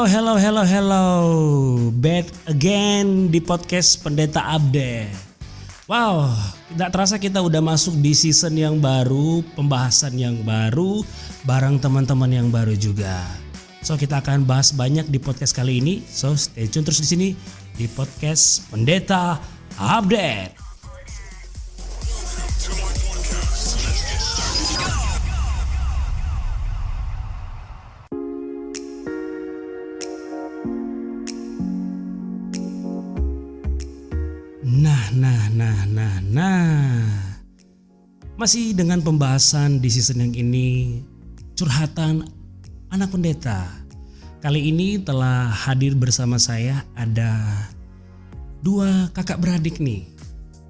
Hello, hello, hello, hello. Back again di podcast Pendeta Update. Wow, tidak terasa kita udah masuk di season yang baru, pembahasan yang baru, bareng teman-teman yang baru juga. So kita akan bahas banyak di podcast kali ini. So stay tune terus di sini di podcast Pendeta Update. Masih dengan pembahasan di season yang ini curhatan anak pendeta. Kali ini telah hadir bersama saya ada dua kakak beradik nih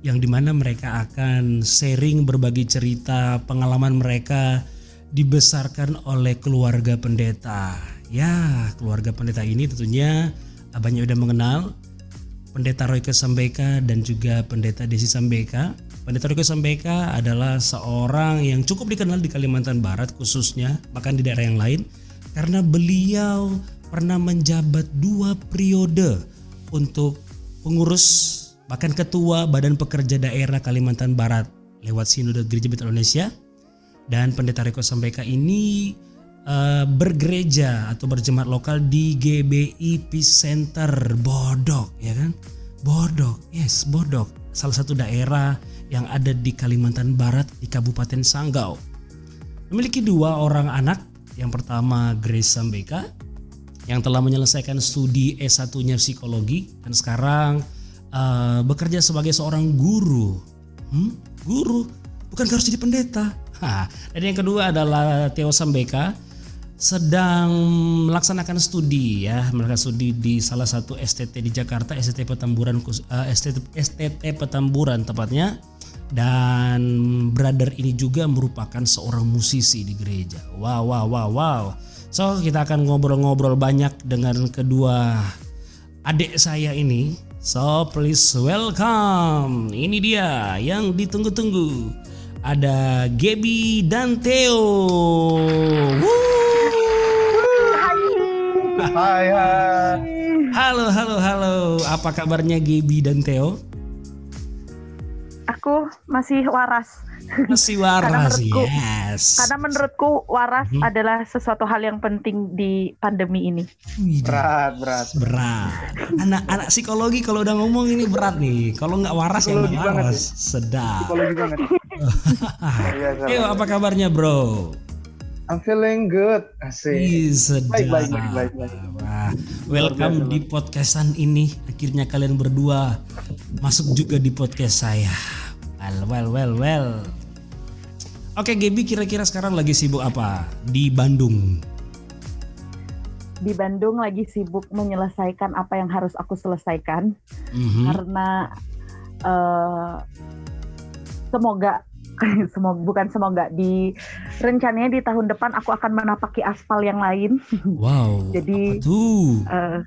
yang di mana mereka akan sharing berbagi cerita pengalaman mereka dibesarkan oleh keluarga pendeta. Ya, keluarga pendeta ini tentunya abahnya udah mengenal Pendeta Royke Sambeka dan juga Pendeta Desi Sambeka. Pendeta Royke Sambeka adalah seorang yang cukup dikenal di Kalimantan Barat khususnya, bahkan di daerah yang lain, karena beliau pernah menjabat dua periode untuk pengurus bahkan ketua Badan Pekerja Daerah Kalimantan Barat lewat Sinode Gereja Bethel Indonesia. Dan Pendeta Royke Sambeka ini uh, bergereja atau berjemaat lokal di GBI Peace Center Bodok ya kan Bodok yes Bodok salah satu daerah yang ada di Kalimantan Barat di Kabupaten Sanggau. Memiliki dua orang anak. Yang pertama Grace Sambeka yang telah menyelesaikan studi S1-nya psikologi dan sekarang uh, bekerja sebagai seorang guru. Hmm? guru? Bukan harus jadi pendeta. Dan yang kedua adalah Theo Sambeka sedang melaksanakan studi ya, melakukan studi di salah satu STT di Jakarta, STT Petamburan uh, STT, STT Petamburan tepatnya. Dan brother ini juga merupakan seorang musisi di gereja. Wow, wow, wow, wow. So, kita akan ngobrol-ngobrol banyak dengan kedua adik saya ini. So, please welcome. Ini dia yang ditunggu-tunggu. Ada Gaby dan Theo. Woo! Hai, hai. Halo, halo, halo. Apa kabarnya Gibi dan Theo? Aku masih waras. Masih waras, karena menurutku, yes. Karena menurutku waras hmm. adalah sesuatu hal yang penting di pandemi ini. Berat, berat. Berat. Anak-anak psikologi kalau udah ngomong ini berat nih. Kalau nggak waras ya nggak waras. Ya. Sedap. Psikologi banget. Theo, apa kabarnya bro? I'm feeling good. Asik. Baik, baik, baik, baik, baik. Wah, welcome di podcastan ini. Akhirnya kalian berdua masuk juga di podcast saya. Well, well, well, well. Oke, Gaby kira-kira sekarang lagi sibuk apa di Bandung? Di Bandung lagi sibuk menyelesaikan apa yang harus aku selesaikan. Mm-hmm. Karena uh, semoga semoga bukan semoga di rencananya di tahun depan aku akan menapaki aspal yang lain. Wow. Jadi uh,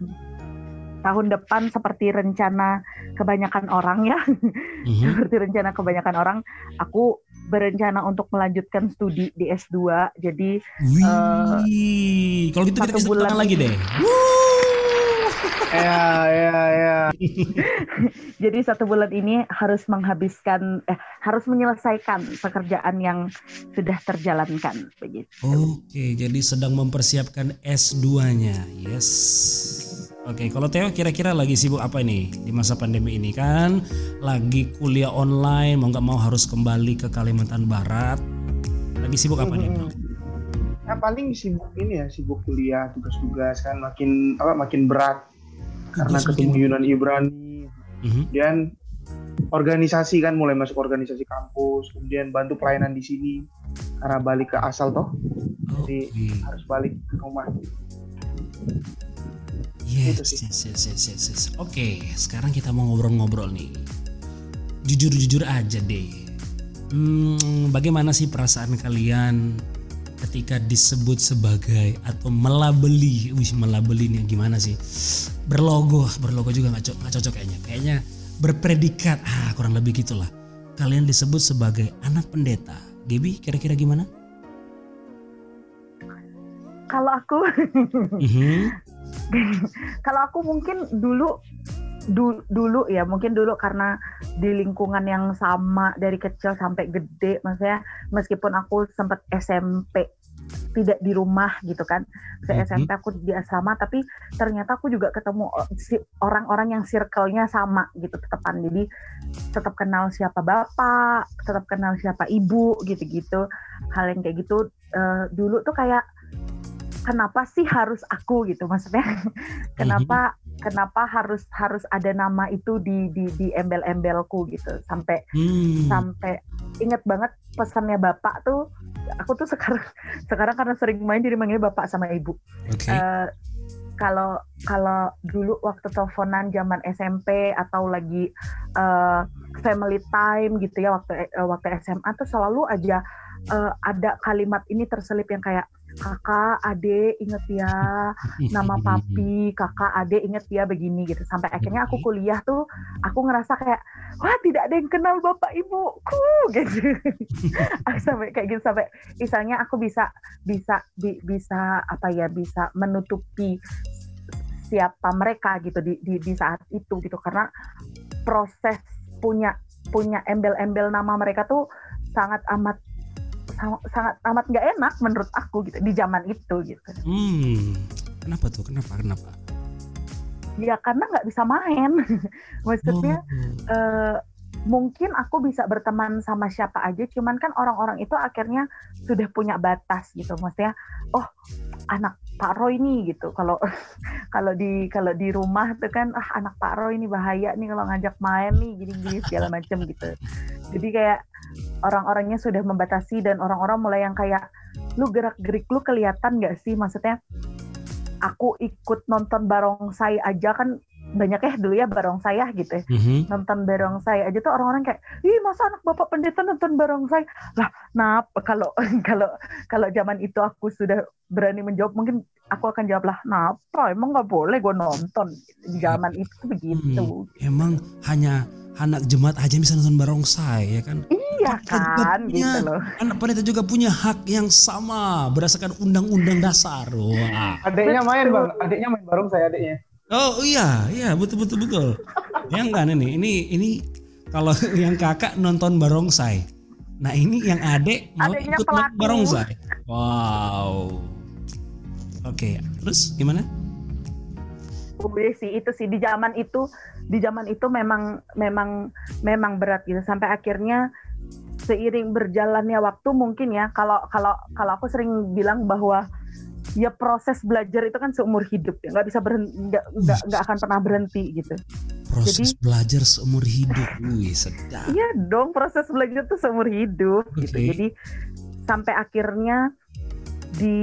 tahun depan seperti rencana kebanyakan orang ya, mm-hmm. seperti rencana kebanyakan orang, aku berencana untuk melanjutkan studi di S2. Jadi Wih, uh, kalau gitu kita bulan lagi deh. ya ya ya. Jadi satu bulan ini harus menghabiskan eh harus menyelesaikan pekerjaan yang sudah terjalankan begitu. Oke jadi sedang mempersiapkan S2-nya yes Oke, kalau Theo kira-kira lagi sibuk apa nih di masa pandemi ini kan? Lagi kuliah online, mau nggak mau harus kembali ke Kalimantan Barat. Lagi sibuk apa hmm. nih, bro? Ya paling sibuk ini ya, sibuk kuliah, tugas-tugas kan makin apa makin berat karena ketemu Yunan Ibrani mm-hmm. dan organisasi kan mulai masuk organisasi kampus kemudian bantu pelayanan di sini karena balik ke asal toh oh, jadi okay. harus balik ke rumah yes, gitu yes, yes, yes, yes, yes. oke okay, sekarang kita mau ngobrol-ngobrol nih jujur-jujur aja deh hmm, bagaimana sih perasaan kalian ketika disebut sebagai atau melabeli, wih melabeli ini gimana sih? Berlogo, berlogo juga nggak co cocok kayaknya. Kayaknya berpredikat, ah kurang lebih gitulah. Kalian disebut sebagai anak pendeta. Gaby, kira-kira gimana? Kalau aku, mm-hmm. kalau aku mungkin dulu du, dulu ya mungkin dulu karena di lingkungan yang sama dari kecil sampai gede maksudnya meskipun aku sempat SMP tidak di rumah gitu kan ke mm-hmm. SMP aku di asrama tapi ternyata aku juga ketemu orang-orang yang circle-nya sama gitu tetepan jadi tetap kenal siapa bapak tetap kenal siapa ibu gitu-gitu hal yang kayak gitu uh, dulu tuh kayak kenapa sih harus aku gitu maksudnya kenapa mm-hmm. kenapa harus harus ada nama itu di di di embel-embelku gitu sampai hmm. sampai inget banget pesannya bapak tuh aku tuh sekarang sekarang karena sering main jadi manggil bapak sama ibu okay. uh, eh, kalau kalau dulu waktu teleponan zaman SMP atau lagi uh, family time gitu ya waktu uh, waktu SMA tuh selalu aja uh, ada kalimat ini terselip yang kayak kakak, adik, inget ya nama papi, kakak, adik, inget ya begini gitu. Sampai akhirnya aku kuliah tuh, aku ngerasa kayak, wah tidak ada yang kenal bapak ibuku gitu. sampai kayak gitu sampai, misalnya aku bisa bisa bi, bisa apa ya bisa menutupi siapa mereka gitu di, di di saat itu gitu karena proses punya punya embel-embel nama mereka tuh sangat amat sangat amat nggak enak menurut aku gitu di zaman itu gitu. Hmm, kenapa tuh? Kenapa? Kenapa? Ya karena nggak bisa main. Maksudnya oh. uh, mungkin aku bisa berteman sama siapa aja, cuman kan orang-orang itu akhirnya sudah punya batas gitu. Maksudnya, oh anak Pak Roy nih gitu. Kalau kalau di kalau di rumah tuh kan ah anak Pak Roy ini bahaya nih kalau ngajak main nih gini-gini segala macam gitu. Jadi kayak orang-orangnya sudah membatasi dan orang-orang mulai yang kayak lu gerak-gerik lu kelihatan gak sih maksudnya aku ikut nonton barongsai aja kan banyak ya dulu ya barongsai ya gitu ya. Mm-hmm. Nonton barongsai aja tuh orang-orang kayak, "Ih, masa anak Bapak pendeta nonton barongsai?" Lah, nah kalau kalau kalau zaman itu aku sudah berani menjawab, mungkin aku akan jawab lah, "Napa? Emang nggak boleh gue nonton?" Di zaman itu begitu. Hmm, emang hanya anak jemaat aja bisa nonton barongsai ya kan? Iya kan, punya, gitu loh. Anak pendeta juga punya hak yang sama berdasarkan undang-undang dasar. Wah. Adiknya main bang, adiknya main barongsai adiknya. Oh iya, iya betul betul betul. yang kan ini, ini ini kalau yang kakak nonton barongsai. Nah ini yang adik mau Adiknya ikut pelaku. barongsai. Wow. Oke, okay. terus gimana? Boleh sih itu sih di zaman itu di zaman itu memang memang memang berat gitu sampai akhirnya seiring berjalannya waktu mungkin ya kalau kalau kalau aku sering bilang bahwa ya proses belajar itu kan seumur hidup ya nggak bisa berhenti nggak nggak nggak akan pernah berhenti gitu proses Jadi, belajar seumur hidup wih sedap iya dong proses belajar itu seumur hidup okay. gitu jadi sampai akhirnya di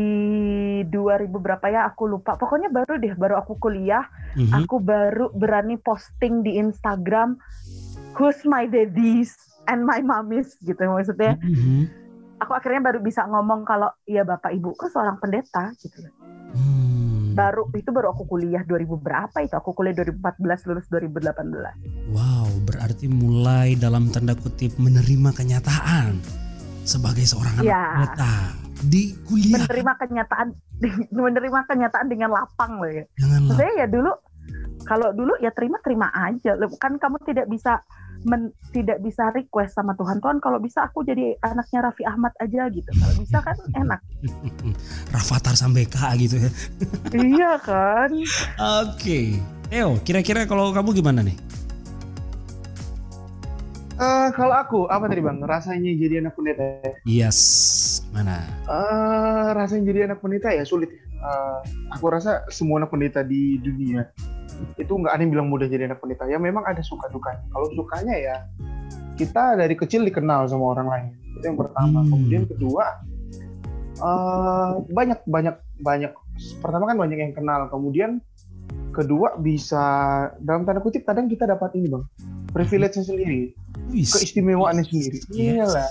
2000 berapa ya aku lupa pokoknya baru deh baru aku kuliah mm -hmm. aku baru berani posting di Instagram who's my daddies and my mommies gitu maksudnya. Mm-hmm. Aku akhirnya baru bisa ngomong kalau ya bapak ibu ke seorang pendeta gitu. Hmm. Baru itu baru aku kuliah 2000 berapa itu? Aku kuliah 2014 lulus 2018. Wow, berarti mulai dalam tanda kutip menerima kenyataan sebagai seorang anak ya. pendeta di kuliah. Menerima kenyataan menerima kenyataan dengan lapang loh ya. Dengan lapang. Saya ya dulu kalau dulu ya terima terima aja. Kan kamu tidak bisa men, tidak bisa request sama Tuhan. Tuhan kalau bisa aku jadi anaknya Raffi Ahmad aja gitu. Kalau bisa kan enak. Rafathar sampai K gitu ya. Iya kan. Oke. Okay. Eo kira-kira kalau kamu gimana nih? Uh, kalau aku apa tadi bang? Rasanya jadi anak pendeta? Yes, mana? Uh, rasanya jadi anak pendeta ya? Sulit. Uh, aku rasa semua anak pendeta di dunia itu nggak ada yang bilang mudah jadi anak pendeta. Ya memang ada suka dukanya kalau sukanya ya kita dari kecil dikenal sama orang lain. Itu yang pertama. Hmm. kemudian kedua uh, banyak banyak banyak pertama kan banyak yang kenal. Kemudian kedua bisa dalam tanda kutip kadang kita dapat ini bang privilege sendiri. Keistimewaannya sendiri. Iya lah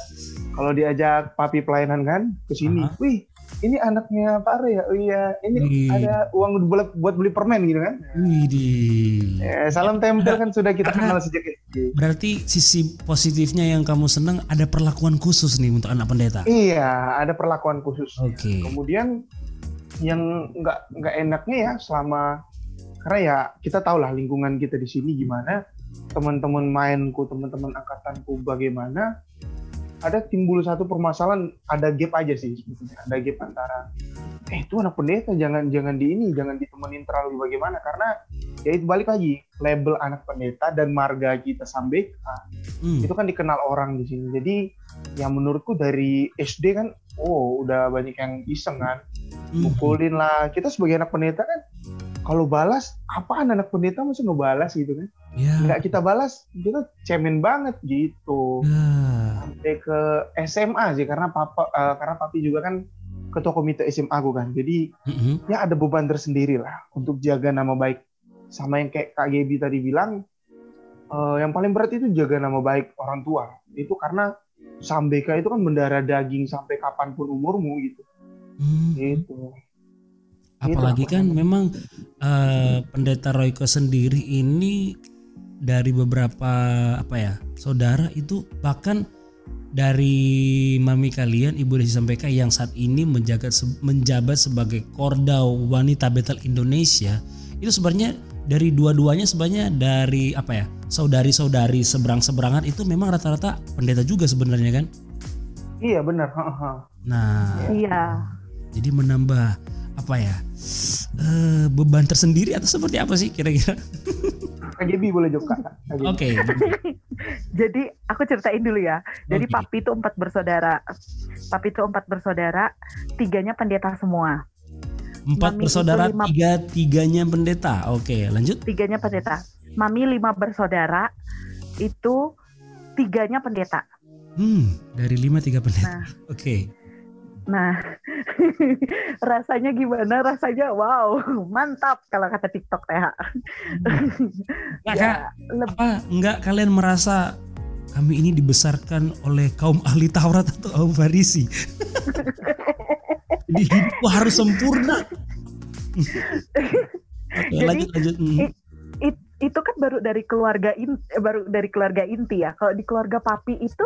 kalau diajak papi pelayanan kan ke sini. Uh -huh. wih ini anaknya Pak Re ya oh iya ini Wih. ada uang buat buat beli permen gitu kan Wih. Ya, salam tempel kan sudah kita kenal sejak kecil berarti sisi positifnya yang kamu senang ada perlakuan khusus nih untuk anak pendeta iya ada perlakuan khusus oke okay. kemudian yang nggak nggak enaknya ya selama karena ya kita tahu lah lingkungan kita di sini gimana teman-teman mainku teman-teman angkatanku bagaimana ada timbul satu permasalahan ada gap aja sih sebetulnya ada gap antara eh itu anak pendeta jangan jangan di ini jangan ditemenin terlalu bagaimana karena ya itu balik lagi label anak pendeta dan marga kita Sambeka hmm. itu kan dikenal orang di sini jadi yang menurutku dari SD kan oh udah banyak yang iseng kan hmm. mukulin lah kita sebagai anak pendeta kan kalau balas apaan anak pendeta masih ngebalas gitu kan yeah. nggak kita balas kita cemen banget gitu yeah. sampai ke SMA sih karena papa uh, karena papi juga kan ketua komite SMA aku kan jadi mm-hmm. ya ada beban tersendiri lah untuk jaga nama baik sama yang kayak Kak Gebi tadi bilang uh, yang paling berat itu jaga nama baik orang tua itu karena Sambeka itu kan mendarah daging sampai kapan pun umurmu gitu mm-hmm. gitu apalagi kan memang uh, pendeta Royko sendiri ini dari beberapa apa ya saudara itu bahkan dari mami kalian Ibu Desi sampaikan yang saat ini menjaga menjabat sebagai Korda Wanita Betel Indonesia itu sebenarnya dari dua-duanya sebenarnya dari apa ya saudari-saudari seberang-seberangan itu memang rata-rata pendeta juga sebenarnya kan? Iya benar. Nah, iya. Jadi menambah apa ya uh, beban tersendiri atau seperti apa sih kira-kira? KGB boleh juga. Oke. Okay. Jadi aku ceritain dulu ya. Jadi okay. papi itu empat bersaudara. Papi itu empat bersaudara, tiganya pendeta semua. Empat Mami bersaudara, lima... tiga tiganya pendeta. Oke, okay, lanjut. Tiganya pendeta. Mami lima bersaudara, itu tiganya pendeta. Hmm, dari lima tiga pendeta. Nah, Oke. Okay. Nah, rasanya gimana? Rasanya wow, mantap kalau kata TikTok teh. Enggak, ya, apa enggak kalian merasa kami ini dibesarkan oleh kaum ahli Taurat atau kaum Farisi? Jadi hidupku harus sempurna. Oke, Jadi, lanjut lanjut. Hmm. It, it, itu kan baru dari keluarga in, eh, baru dari keluarga inti ya. Kalau di keluarga papi itu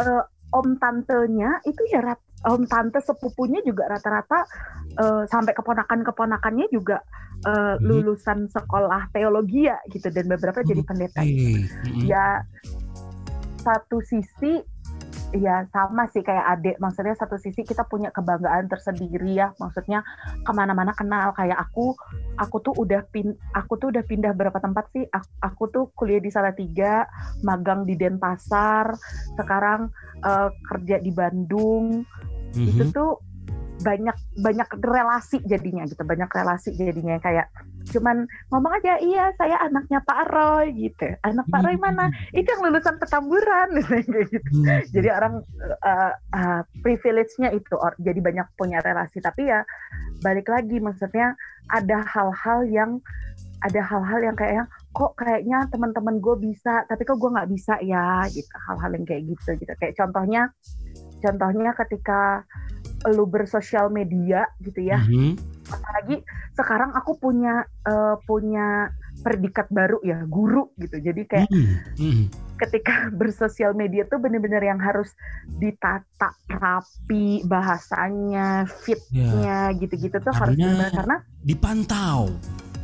uh, om tantenya itu ya rat, om tante sepupunya juga rata-rata uh, sampai keponakan-keponakannya juga uh, hmm. lulusan sekolah teologi ya gitu dan beberapa jadi pendeta. Gitu. Hmm. Ya satu sisi ya sama sih kayak adik maksudnya satu sisi kita punya kebanggaan tersendiri ya maksudnya ke mana-mana kenal kayak aku aku tuh udah pin aku tuh udah pindah berapa tempat sih aku, aku tuh kuliah di Salatiga magang di Denpasar sekarang uh, kerja di Bandung mm -hmm. itu tuh banyak banyak relasi jadinya gitu banyak relasi jadinya kayak cuman ngomong aja iya saya anaknya Pak Roy gitu. Anak Pak Roy mana? Hmm. itu yang lulusan petamburan. Gitu hmm. jadi orang uh, uh, privilege-nya itu or, jadi banyak punya relasi. Tapi ya balik lagi maksudnya ada hal-hal yang ada hal-hal yang kayak kok kayaknya teman-teman gue bisa tapi kok gue nggak bisa ya? Gitu hal-hal yang kayak gitu gitu. Kayak contohnya contohnya ketika lu bersosial media gitu ya. Mm-hmm. Apalagi sekarang aku punya uh, punya predikat baru ya, guru gitu. Jadi kayak mm-hmm. ketika bersosial media tuh bener-bener yang harus ditata rapi bahasanya, fitnya yeah. gitu-gitu tuh karena harus bener, karena dipantau.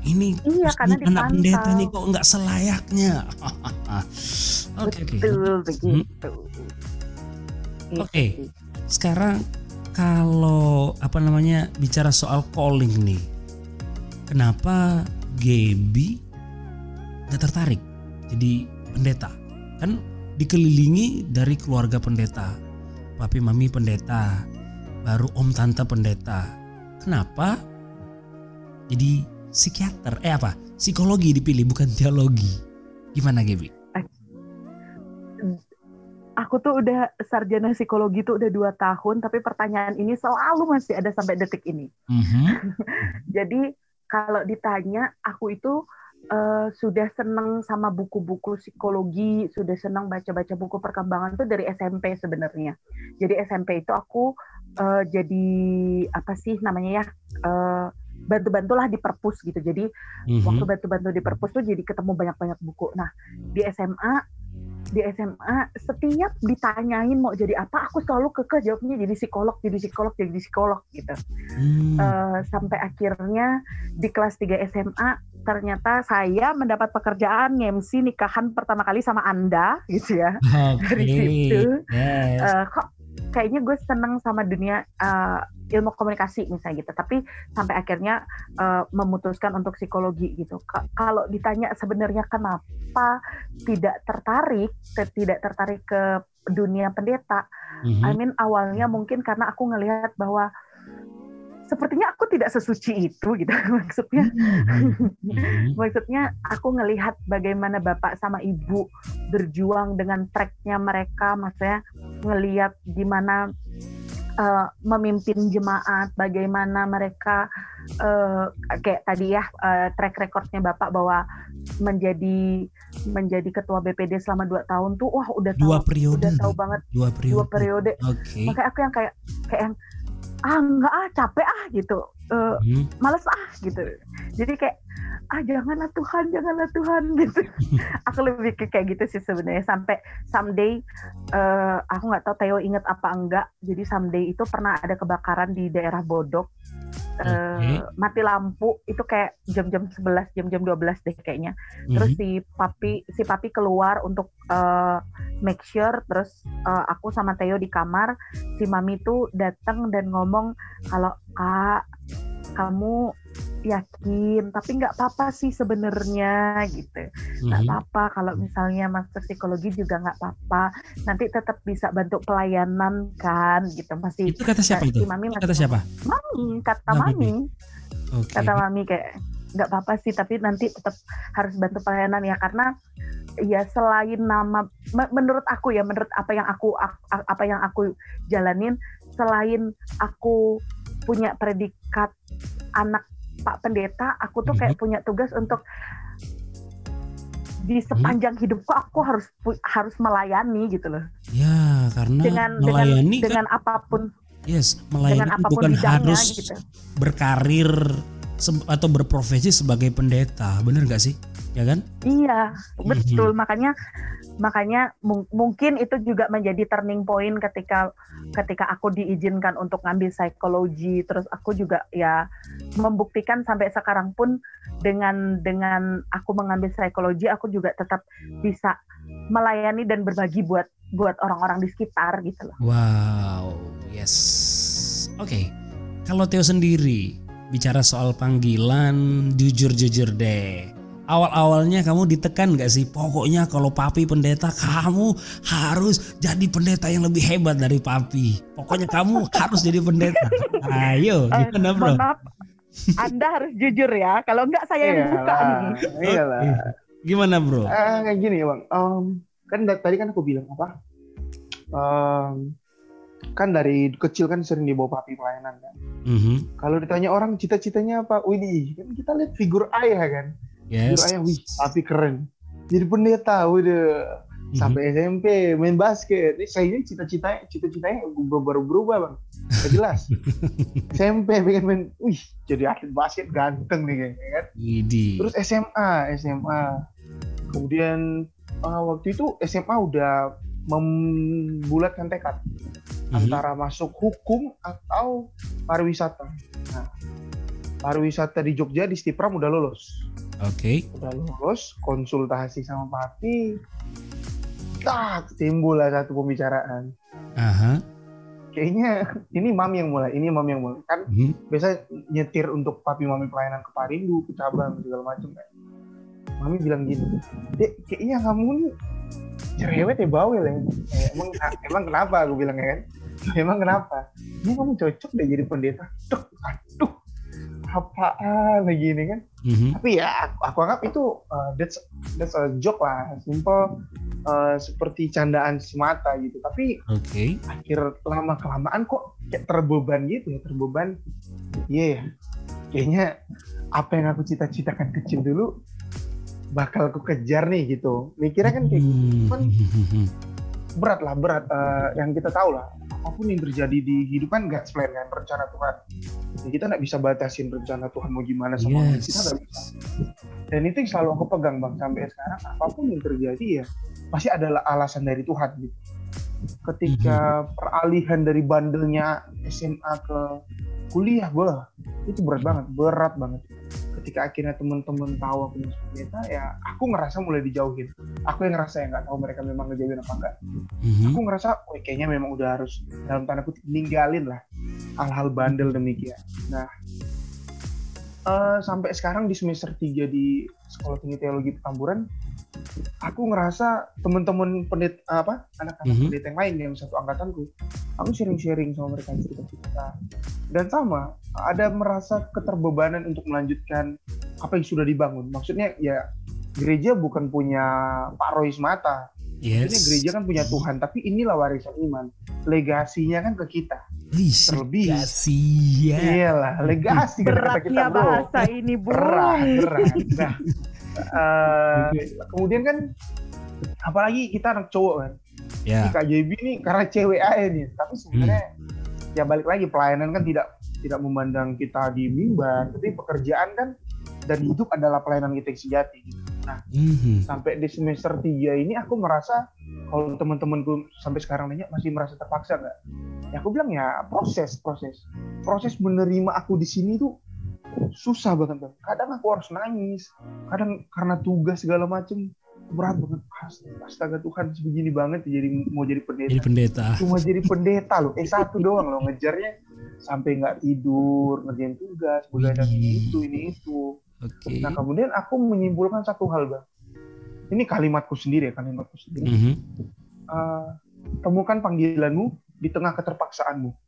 Ini iya, karena anak pendeta nih kok nggak selayaknya. Oke, okay, Betul okay. begitu. Oke, okay. sekarang kalau apa namanya bicara soal calling nih, kenapa Gaby nggak tertarik jadi pendeta? Kan dikelilingi dari keluarga pendeta, papi mami pendeta, baru om tante pendeta. Kenapa jadi psikiater? Eh apa? Psikologi dipilih bukan teologi. Gimana Gaby? Aku tuh udah sarjana psikologi tuh udah dua tahun, tapi pertanyaan ini selalu masih ada sampai detik ini. Mm-hmm. Jadi kalau ditanya, aku itu uh, sudah seneng sama buku-buku psikologi, sudah seneng baca-baca buku perkembangan tuh dari SMP sebenarnya. Jadi SMP itu aku uh, jadi apa sih namanya ya? Uh, bantu-bantulah di perpus gitu. Jadi mm-hmm. waktu bantu-bantu di perpus tuh jadi ketemu banyak-banyak buku. Nah, di SMA di SMA setiap ditanyain mau jadi apa aku selalu kekeh jawabnya jadi psikolog jadi psikolog jadi psikolog gitu hmm. uh, sampai akhirnya di kelas 3 SMA ternyata saya mendapat pekerjaan MC nikahan pertama kali sama anda gitu ya okay. dari situ yes. uh, kok kayaknya gue seneng sama dunia uh, ilmu komunikasi misalnya gitu. Tapi sampai akhirnya uh, memutuskan untuk psikologi gitu. K kalau ditanya sebenarnya kenapa tidak tertarik tidak tertarik ke dunia pendeta mm -hmm. I mean awalnya mungkin karena aku ngelihat bahwa sepertinya aku tidak sesuci itu gitu. Maksudnya mm-hmm. maksudnya aku ngelihat bagaimana bapak sama ibu berjuang dengan treknya mereka. Maksudnya ngelihat gimana uh, memimpin jemaat bagaimana mereka uh, kayak tadi ya uh, track recordnya bapak bahwa menjadi menjadi ketua BPD selama dua tahun tuh wah udah dua tahu, periode udah tahu banget. Dua periode dua periode. okay. makanya aku yang kayak kayak yang ah nggak ah capek ah gitu. Uh, hmm. males ah gitu. Jadi kayak ah janganlah Tuhan janganlah Tuhan gitu. Aku lebih kayak gitu sih sebenarnya. Sampai someday uh, aku nggak tahu Theo inget apa enggak. Jadi someday itu pernah ada kebakaran di daerah Bodok okay. uh, mati lampu itu kayak jam-jam 11 jam-jam 12 deh kayaknya terus mm -hmm. si papi si papi keluar untuk uh, make sure terus uh, aku sama Theo di kamar si mami tuh datang dan ngomong kalau kak kamu yakin tapi nggak apa-apa sih sebenarnya gitu. Nggak mm -hmm. apa-apa kalau misalnya masuk psikologi juga nggak apa-apa. Nanti tetap bisa bantu pelayanan kan gitu. Masih itu kata siapa itu? mami masih, kata siapa? Mami kata nah, mami. Okay. kata mami kayak nggak apa-apa sih tapi nanti tetap harus bantu pelayanan ya. Karena ya selain nama menurut aku ya menurut apa yang aku apa yang aku jalanin selain aku punya predikat anak Pak Pendeta, aku tuh kayak mhm. punya tugas untuk di sepanjang hidupku aku harus harus melayani gitu loh. Ya, karena dengan melayani dengan, kan, dengan apa pun. Yes, melayani dengan apa pun bukan harus gitu. berkarir atau berprofesi sebagai pendeta, bener gak sih? Ya kan? Iya, betul. Mm -hmm. Makanya makanya mung mungkin itu juga menjadi turning point ketika ketika aku diizinkan untuk ngambil psikologi terus aku juga ya membuktikan sampai sekarang pun dengan dengan aku mengambil psikologi aku juga tetap bisa melayani dan berbagi buat buat orang-orang di sekitar gitu loh. Wow, yes. Oke. Okay. Kalau Theo sendiri bicara soal panggilan jujur-jujur deh awal-awalnya kamu ditekan gak sih? Pokoknya kalau papi pendeta kamu harus jadi pendeta yang lebih hebat dari papi. Pokoknya kamu harus jadi pendeta. Ayo, eh, gimana bro? Maaf, anda harus jujur ya. Kalau enggak saya yang buka nih. Iyalah. Gimana bro? Uh, kayak gini ya bang. Um, kan tadi kan aku bilang apa? Um, kan dari kecil kan sering dibawa papi pelayanan kan. Mm -hmm. Kalau ditanya orang cita-citanya apa? Wih, kan kita lihat figur ayah kan Yes. ayah, wih, tapi keren. Jadi pendeta, udah mm-hmm. sampai SMP main basket. Ini saya ini cita-citanya, cita-citanya berubah-berubah bang. Gak jelas. SMP pengen main, wih, jadi atlet basket ganteng nih kayaknya kan. Idi. Terus SMA, SMA. Kemudian uh, waktu itu SMA udah membulatkan tekad mm-hmm. antara masuk hukum atau pariwisata. Nah, pariwisata di Jogja di Stipram udah lulus. Oke. Okay. Udah lulus, konsultasi sama Pati, tak timbul lah satu pembicaraan. Aha. Kayaknya ini mami yang mulai, ini mami yang mulai. Kan hmm. biasa nyetir untuk papi mami pelayanan ke Parindu, ke cabang segala macam kan. Mami bilang gini, dek kayaknya kamu nih cerewet ya bawel ya. Eh, emang emang kenapa? Aku bilang ya kan. Emang kenapa? Ini kamu cocok deh jadi pendeta. Tuh, aduh, apaan lagi ini kan mm-hmm. tapi ya aku, aku anggap itu uh, that's that's a joke lah simple uh, seperti candaan semata gitu tapi okay. akhir lama kelamaan kok kayak terbeban gitu ya terbeban iya yeah, kayaknya apa yang aku cita-citakan kecil dulu bakal aku kejar nih gitu. Mikirnya kan kayak gitu. Kan berat lah berat. Uh, yang kita tahu lah apa pun yang terjadi di hidup kan God's plan kan rencana Tuhan. Ya kita nggak bisa batasin rencana Tuhan mau gimana sama yes. kita nggak bisa. Dan itu yang selalu aku pegang bang sampai sekarang. Apa pun yang terjadi ya pasti adalah alasan dari Tuhan gitu. Ketika mm-hmm. peralihan dari bandelnya SMA ke kuliah gue itu berat banget berat banget ketika akhirnya temen-temen tahu aku masuk pendeta ya aku ngerasa mulai dijauhin. Aku yang ngerasa ya nggak tahu mereka memang ngejauhin apa enggak mm-hmm. aku ngerasa oh, kayaknya memang udah harus dalam tanda kutip ninggalin lah hal-hal bandel demikian. Nah uh, sampai sekarang di semester 3 di sekolah tinggi teologi Petamburan aku ngerasa temen-temen pendeta apa anak-anak mm-hmm. pendeta yang lain yang satu angkatanku aku sharing-sharing sama mereka cerita-cerita dan sama ada merasa keterbebanan untuk melanjutkan apa yang sudah dibangun. Maksudnya ya gereja bukan punya Pak Roy semata. Yes. Maksudnya gereja kan punya Tuhan, tapi inilah warisan iman. Legasinya kan ke kita. Ish, Terlebih. Legasi ya. Iyalah, legasi Beratnya kita, kita, bahasa ini, Bu. Berat, berat. Nah, uh, kemudian kan apalagi kita anak cowok kan. Yeah. Di KJB ini karena cewek aja nih, tapi sebenarnya hmm. ya balik lagi pelayanan kan tidak tidak memandang kita di mimbar, tapi pekerjaan kan dan hidup adalah pelayanan kita yang sejati. Nah, mm-hmm. sampai di semester 3 ini aku merasa kalau teman-temanku sampai sekarang nanya masih merasa terpaksa nggak? Ya aku bilang ya proses, proses. Proses menerima aku di sini tuh susah banget. Kadang aku harus nangis, kadang karena tugas segala macem berat banget. Astaga Tuhan sebegini banget jadi mau jadi pendeta. Jadi pendeta. Cuma jadi pendeta loh. Eh satu doang loh ngejarnya. Sampai nggak tidur ngerjain tugas begadang ini itu ini itu. Okay. nah kemudian aku menyimpulkan satu hal bang. Ini kalimatku sendiri ya kalimatku sendiri. Mm -hmm. uh, temukan panggilanmu di tengah keterpaksaanmu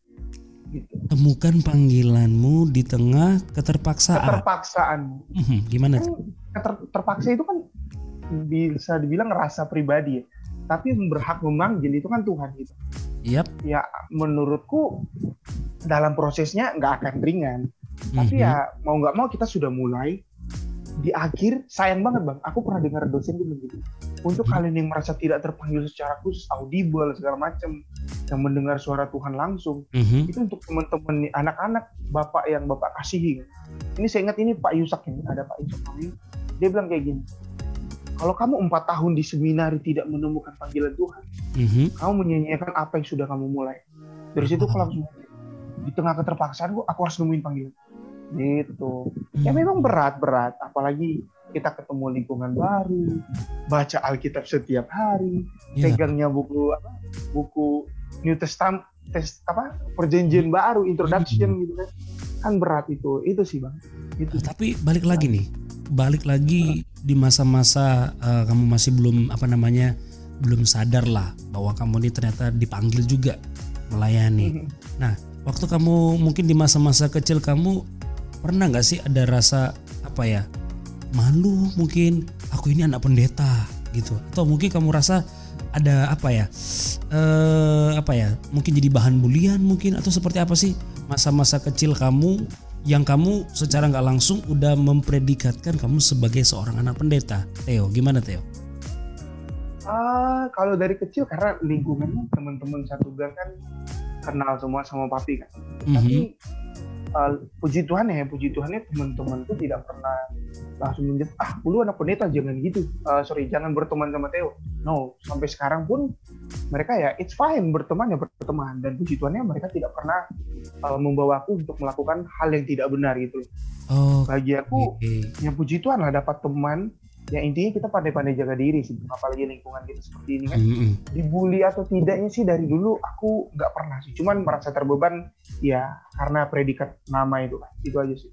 gitu. temukan panggilanmu di tengah keterpaksaan keterpaksaanmu mm -hmm. gimana kan, keter, terpaksa itu kan bisa dibilang rasa pribadi ya tapi berhak memanggil itu kan Tuhan gitu. Yep. Ya menurutku dalam prosesnya nggak akan ringan. Tapi ya mau nggak mau kita sudah mulai di akhir sayang banget bang. Aku pernah dengar dosen bilang gitu. Untuk mm-hmm. kalian yang merasa tidak terpanggil secara khusus audible segala macam yang mendengar suara Tuhan langsung mm-hmm. itu untuk teman-teman anak-anak bapak yang bapak kasihi. Ini saya ingat ini Pak Yusak ini ada Pak Yusak ini dia bilang kayak gini kalau kamu empat tahun di seminari tidak menemukan panggilan Tuhan, mm-hmm. kamu menyanyikan apa yang sudah kamu mulai. Dari situ aku langsung di tengah keterpaksaan gue, aku harus nemuin panggilan. Gitu. Ya memang berat-berat, apalagi kita ketemu lingkungan baru, baca Alkitab setiap hari, yeah. pegangnya buku apa? Buku New Testament, tes apa? Perjanjian baru, introduction mm-hmm. gitu kan. Kan berat itu. Itu sih, Bang. Itu. Tapi balik lagi nih balik lagi di masa-masa uh, kamu masih belum apa namanya belum sadar lah bahwa kamu ini ternyata dipanggil juga melayani. Mm-hmm. Nah, waktu kamu mungkin di masa-masa kecil kamu pernah nggak sih ada rasa apa ya malu mungkin aku ini anak pendeta gitu atau mungkin kamu rasa ada apa ya eh apa ya mungkin jadi bahan bulian mungkin atau seperti apa sih masa-masa kecil kamu yang kamu secara nggak langsung udah mempredikatkan kamu sebagai seorang anak pendeta. Theo, gimana Theo? Uh, kalau dari kecil karena lingkungannya teman-teman satu gang kan kenal semua sama papi kan. Mm -hmm. Tapi uh, puji Tuhan ya, puji Tuhan ya teman-temanku tidak pernah langsung menjawab ah lu anak pendeta jangan gitu. Uh, sorry jangan berteman sama Theo. No sampai sekarang pun mereka ya it's fine berteman ya berteman. Dan puji Tuhannya mereka tidak pernah uh, membawa aku untuk melakukan hal yang tidak benar gitu oh, bagi aku okay. ya puji Tuhan lah dapat teman ya intinya kita pandai-pandai jaga diri sih apalagi lingkungan kita seperti ini kan. Mm-hmm. dibully atau tidaknya sih dari dulu aku nggak pernah sih. Cuman merasa terbeban ya karena predikat nama itu kan itu aja sih.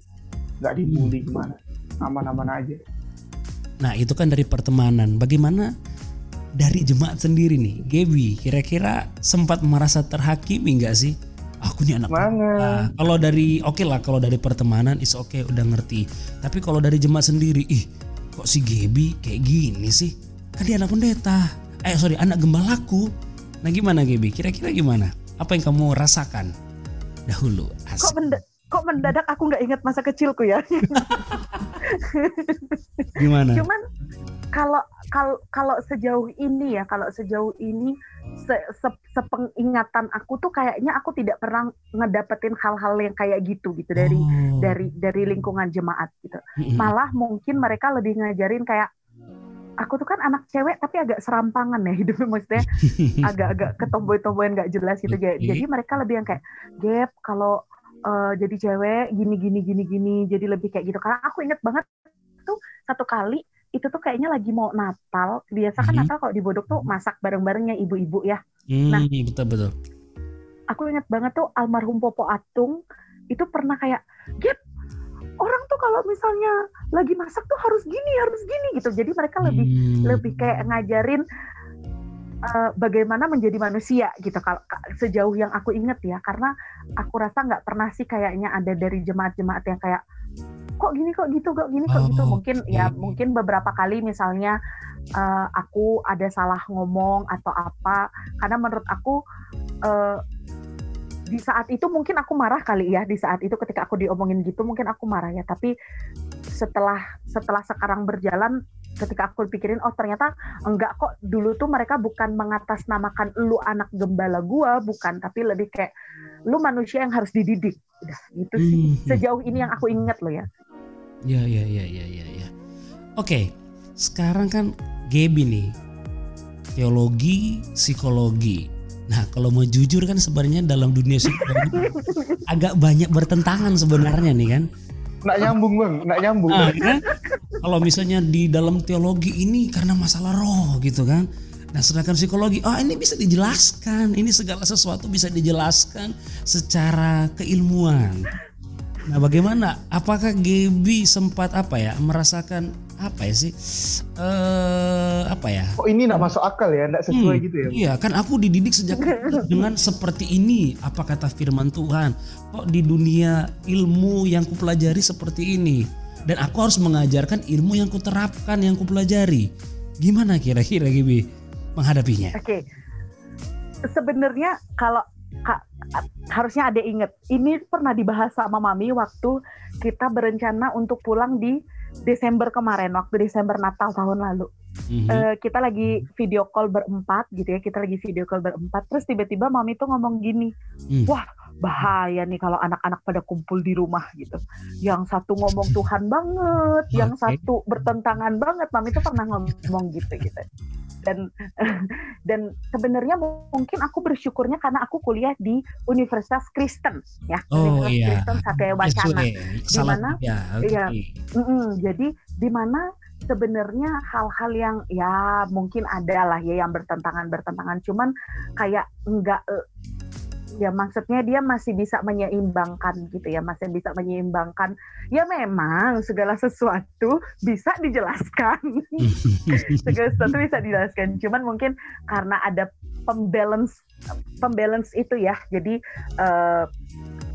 Nggak dibully gimana aman-aman aja. Nah itu kan dari pertemanan. Bagaimana dari jemaat sendiri nih? Gaby kira-kira sempat merasa terhakimi nggak sih? Aku nih anak nah, kalau dari oke okay lah kalau dari pertemanan is oke okay, udah ngerti. Tapi kalau dari jemaat sendiri ih kok si Gebi kayak gini sih? Kan dia anak pendeta. Eh sorry anak gembalaku nah gimana Gebi kira-kira gimana? Apa yang kamu rasakan? Dahulu Asik. kok mend kok mendadak aku nggak ingat masa kecilku ya? Gimana? Cuman kalau kalau kalau sejauh ini ya kalau sejauh ini se, se, sepengingatan aku tuh kayaknya aku tidak pernah ngedapetin hal-hal yang kayak gitu gitu dari oh. dari dari lingkungan jemaat gitu. Malah mungkin mereka lebih ngajarin kayak aku tuh kan anak cewek tapi agak serampangan ya hidupnya maksudnya agak-agak ketomboy-tomboyan nggak jelas gitu. Okay. jadi mereka lebih yang kayak gap kalau uh, jadi cewek gini gini gini gini jadi lebih kayak gitu. Karena aku inget banget tuh satu kali itu tuh kayaknya lagi mau Natal. Biasa kan mm -hmm. Natal kalau di Bodok tuh masak bareng-barengnya ibu-ibu ya. Mm, nah betul betul. aku inget banget tuh almarhum Popo Atung itu pernah kayak gap orang tuh kalau misalnya lagi masak tuh harus gini harus gini gitu. Jadi mereka lebih hmm. lebih kayak ngajarin uh, bagaimana menjadi manusia gitu kalau sejauh yang aku inget ya karena aku rasa nggak pernah sih kayaknya ada dari jemaat-jemaat yang kayak kok gini kok gitu kok gini kok gitu. Oh, mungkin okay. ya mungkin beberapa kali misalnya uh, aku ada salah ngomong atau apa karena menurut aku uh, di saat itu mungkin aku marah kali ya di saat itu ketika aku diomongin gitu mungkin aku marah ya tapi setelah setelah sekarang berjalan ketika aku pikirin oh ternyata enggak kok. Dulu tuh mereka bukan mengatasnamakan lu anak gembala gua bukan. Tapi lebih kayak lu manusia yang harus dididik. Udah gitu sih. Hmm. sejauh ini yang aku inget lo ya. Ya ya ya ya ya ya. Oke sekarang kan Gaby nih. Teologi psikologi. Nah kalau mau jujur kan sebenarnya dalam dunia psikologi agak banyak bertentangan sebenarnya nih kan. Nggak nyambung bang, nggak nyambung. Nah, kan? Kalau misalnya di dalam teologi ini karena masalah roh gitu kan. Nah sedangkan psikologi, oh ini bisa dijelaskan, ini segala sesuatu bisa dijelaskan secara keilmuan. Nah bagaimana? Apakah Gebi sempat apa ya merasakan apa ya sih? Eh apa ya? Oh ini nggak masuk akal ya? Nggak sesuai hmm, gitu ya? iya kan aku dididik sejak dengan seperti ini. Apa kata firman Tuhan? Kok di dunia ilmu yang kupelajari seperti ini? Dan aku harus mengajarkan ilmu yang kuterapkan yang kupelajari. Gimana kira-kira Gibi menghadapinya? Oke. Okay. sebenarnya kalau Kak, harusnya ada inget ini pernah dibahas sama mami waktu kita berencana untuk pulang di Desember kemarin waktu Desember Natal tahun lalu mm-hmm. uh, kita lagi video call berempat gitu ya kita lagi video call berempat terus tiba-tiba mami tuh ngomong gini mm. wah bahaya nih kalau anak-anak pada kumpul di rumah gitu. Yang satu ngomong Tuhan banget okay. yang satu bertentangan banget mami tuh pernah ngomong gitu gitu. Dan dan sebenarnya mungkin aku bersyukurnya karena aku kuliah di Universitas Kristen ya. Oh, Universitas iya. Kristen Satya Wacana. di mana ya, okay. ya mm -mm, jadi di mana sebenarnya hal-hal yang ya mungkin ada lah ya yang bertentangan bertentangan cuman kayak enggak eh, ya maksudnya dia masih bisa menyeimbangkan gitu ya masih bisa menyeimbangkan. Ya memang segala sesuatu bisa dijelaskan. Segala sesuatu bisa dijelaskan. Cuman mungkin karena ada pembalance pembalance itu ya. Jadi uh,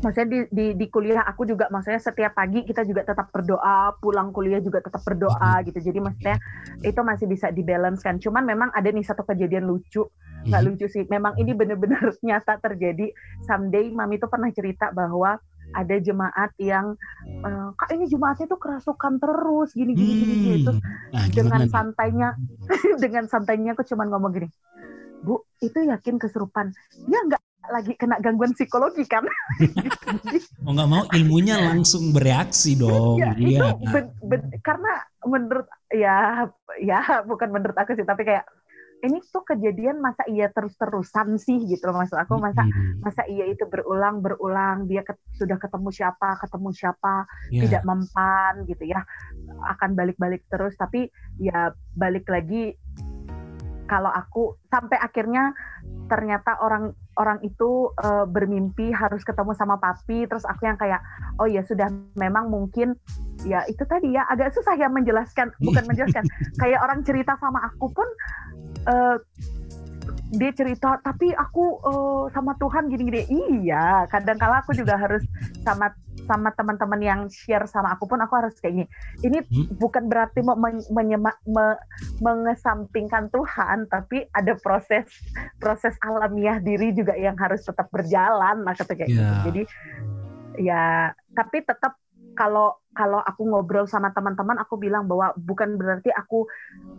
maksudnya di, di di kuliah aku juga maksudnya setiap pagi kita juga tetap berdoa pulang kuliah juga tetap berdoa gitu. Jadi maksudnya itu masih bisa dibalancekan. Cuman memang ada nih satu kejadian lucu nggak lucu sih. Memang ini benar-benar nyata terjadi. Someday mami itu pernah cerita bahwa ada jemaat yang uh, kak ini jemaatnya tuh kerasukan terus gini gini hmm. gini. Gitu nah, dengan santainya dengan santainya aku cuman ngomong gini bu itu yakin kesurupan? Ya nggak lagi kena gangguan psikologi kan? Mau nggak mau ilmunya langsung bereaksi dong. Ya, iya. itu ben, ben, karena menurut ya ya bukan menurut aku sih tapi kayak ini tuh kejadian masa iya terus-terusan sih gitu loh maksud aku. Masa masa iya itu berulang berulang. Dia ke, sudah ketemu siapa ketemu siapa yeah. tidak mempan gitu ya. Akan balik-balik terus tapi ya balik lagi kalau aku sampai akhirnya ternyata orang orang itu uh, bermimpi harus ketemu sama papi terus aku yang kayak oh ya sudah memang mungkin ya itu tadi ya agak susah ya menjelaskan bukan menjelaskan. Kayak orang cerita sama aku pun uh, dia cerita tapi aku uh, sama Tuhan gini-gini iya kadang kala aku juga harus sama sama teman-teman yang share sama aku pun aku harus kayak gini ini hmm? bukan berarti mau men menyema, me mengesampingkan Tuhan tapi ada proses proses alamiah diri juga yang harus tetap berjalan lah kata kayak yeah. gitu iya. jadi ya tapi tetap kalau kalau aku ngobrol sama teman-teman aku bilang bahwa bukan berarti aku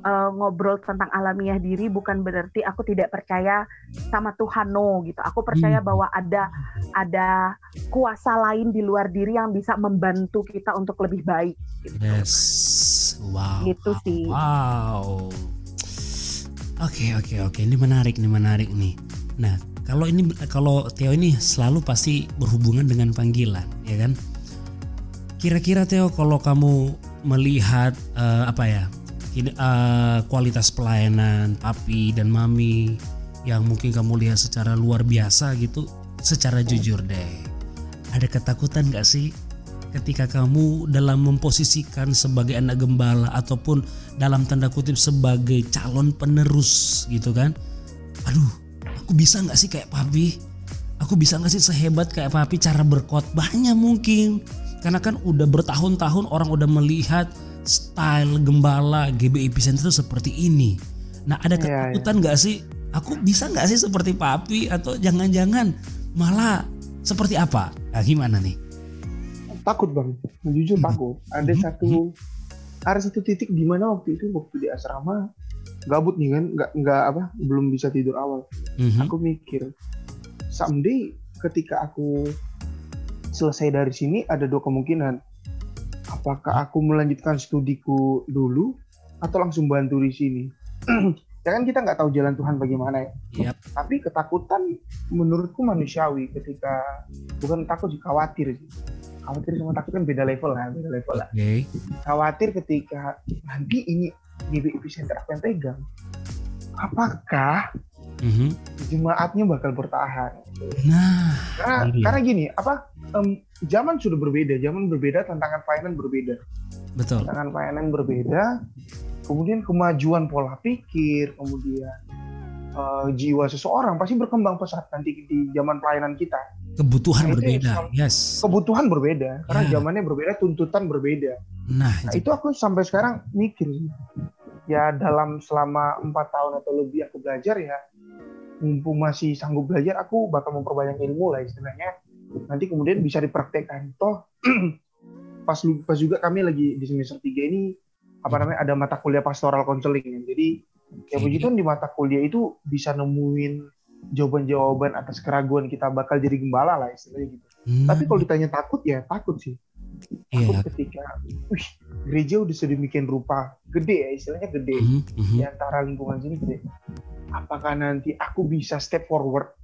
uh, ngobrol tentang alamiah diri bukan berarti aku tidak percaya sama Tuhan no gitu. Aku percaya hmm. bahwa ada ada kuasa lain di luar diri yang bisa membantu kita untuk lebih baik gitu. yes. Wow. Gitu sih. Wow. Oke oke oke. Ini menarik ini menarik nih. Nah kalau ini kalau Theo ini selalu pasti berhubungan dengan panggilan ya kan Kira-kira Theo kalau kamu melihat uh, apa ya uh, kualitas pelayanan papi dan mami yang mungkin kamu lihat secara luar biasa gitu, secara jujur deh, ada ketakutan gak sih ketika kamu dalam memposisikan sebagai anak gembala ataupun dalam tanda kutip sebagai calon penerus gitu kan? Aduh, aku bisa nggak sih kayak papi? Aku bisa nggak sih sehebat kayak papi cara berkhotbahnya mungkin? Karena kan udah bertahun-tahun orang udah melihat style gembala GBI Epicenter itu seperti ini. Nah ada iya, ketakutan nggak yeah, yeah. sih? Aku bisa nggak sih seperti papi atau jangan-jangan malah seperti apa? Nah, gimana nih? Takut bang, jujur mm -hmm. takut. Ada mm -hmm. satu ada satu titik di mana waktu itu waktu di asrama gabut nih kan, nggak nggak apa, belum bisa tidur awal. Mm -hmm. Aku mikir someday ketika aku selesai dari sini ada dua kemungkinan. Apakah aku melanjutkan studiku dulu atau langsung bantu di sini? ya kan kita nggak tahu jalan Tuhan bagaimana ya. Yep. Tapi ketakutan menurutku manusiawi ketika bukan takut sih khawatir sih. Khawatir sama takut kan beda level lah, beda level lah. Okay. Khawatir ketika nanti ini GBI Epicenter aku yang pegang. Apakah mm-hmm. jemaatnya bakal bertahan. Nah, karena iya. karena gini, apa um, zaman sudah berbeda, zaman berbeda, tantangan finance berbeda. Betul. Tantangan finance berbeda, kemudian kemajuan pola pikir, kemudian uh, jiwa seseorang pasti berkembang pesat nanti di zaman pelayanan kita. Kebutuhan nah, berbeda, yes. Kebutuhan berbeda, karena yeah. zamannya berbeda, tuntutan berbeda. Nah, nah itu aku sampai sekarang mikir ya dalam selama empat tahun atau lebih aku belajar ya mumpung masih sanggup belajar aku bakal memperbanyak ilmu lah istilahnya nanti kemudian bisa dipraktekkan toh pas pas juga kami lagi di semester 3 ini apa namanya ada mata kuliah pastoral counseling jadi ya puji Tuhan di mata kuliah itu bisa nemuin jawaban-jawaban atas keraguan kita bakal jadi gembala lah istilahnya gitu. Hmm. Tapi kalau ditanya takut ya takut sih. Takut yeah. ketika, wih gereja udah sedemikian rupa gede ya istilahnya gede mm -hmm. di antara lingkungan sini gede apakah nanti aku bisa step forward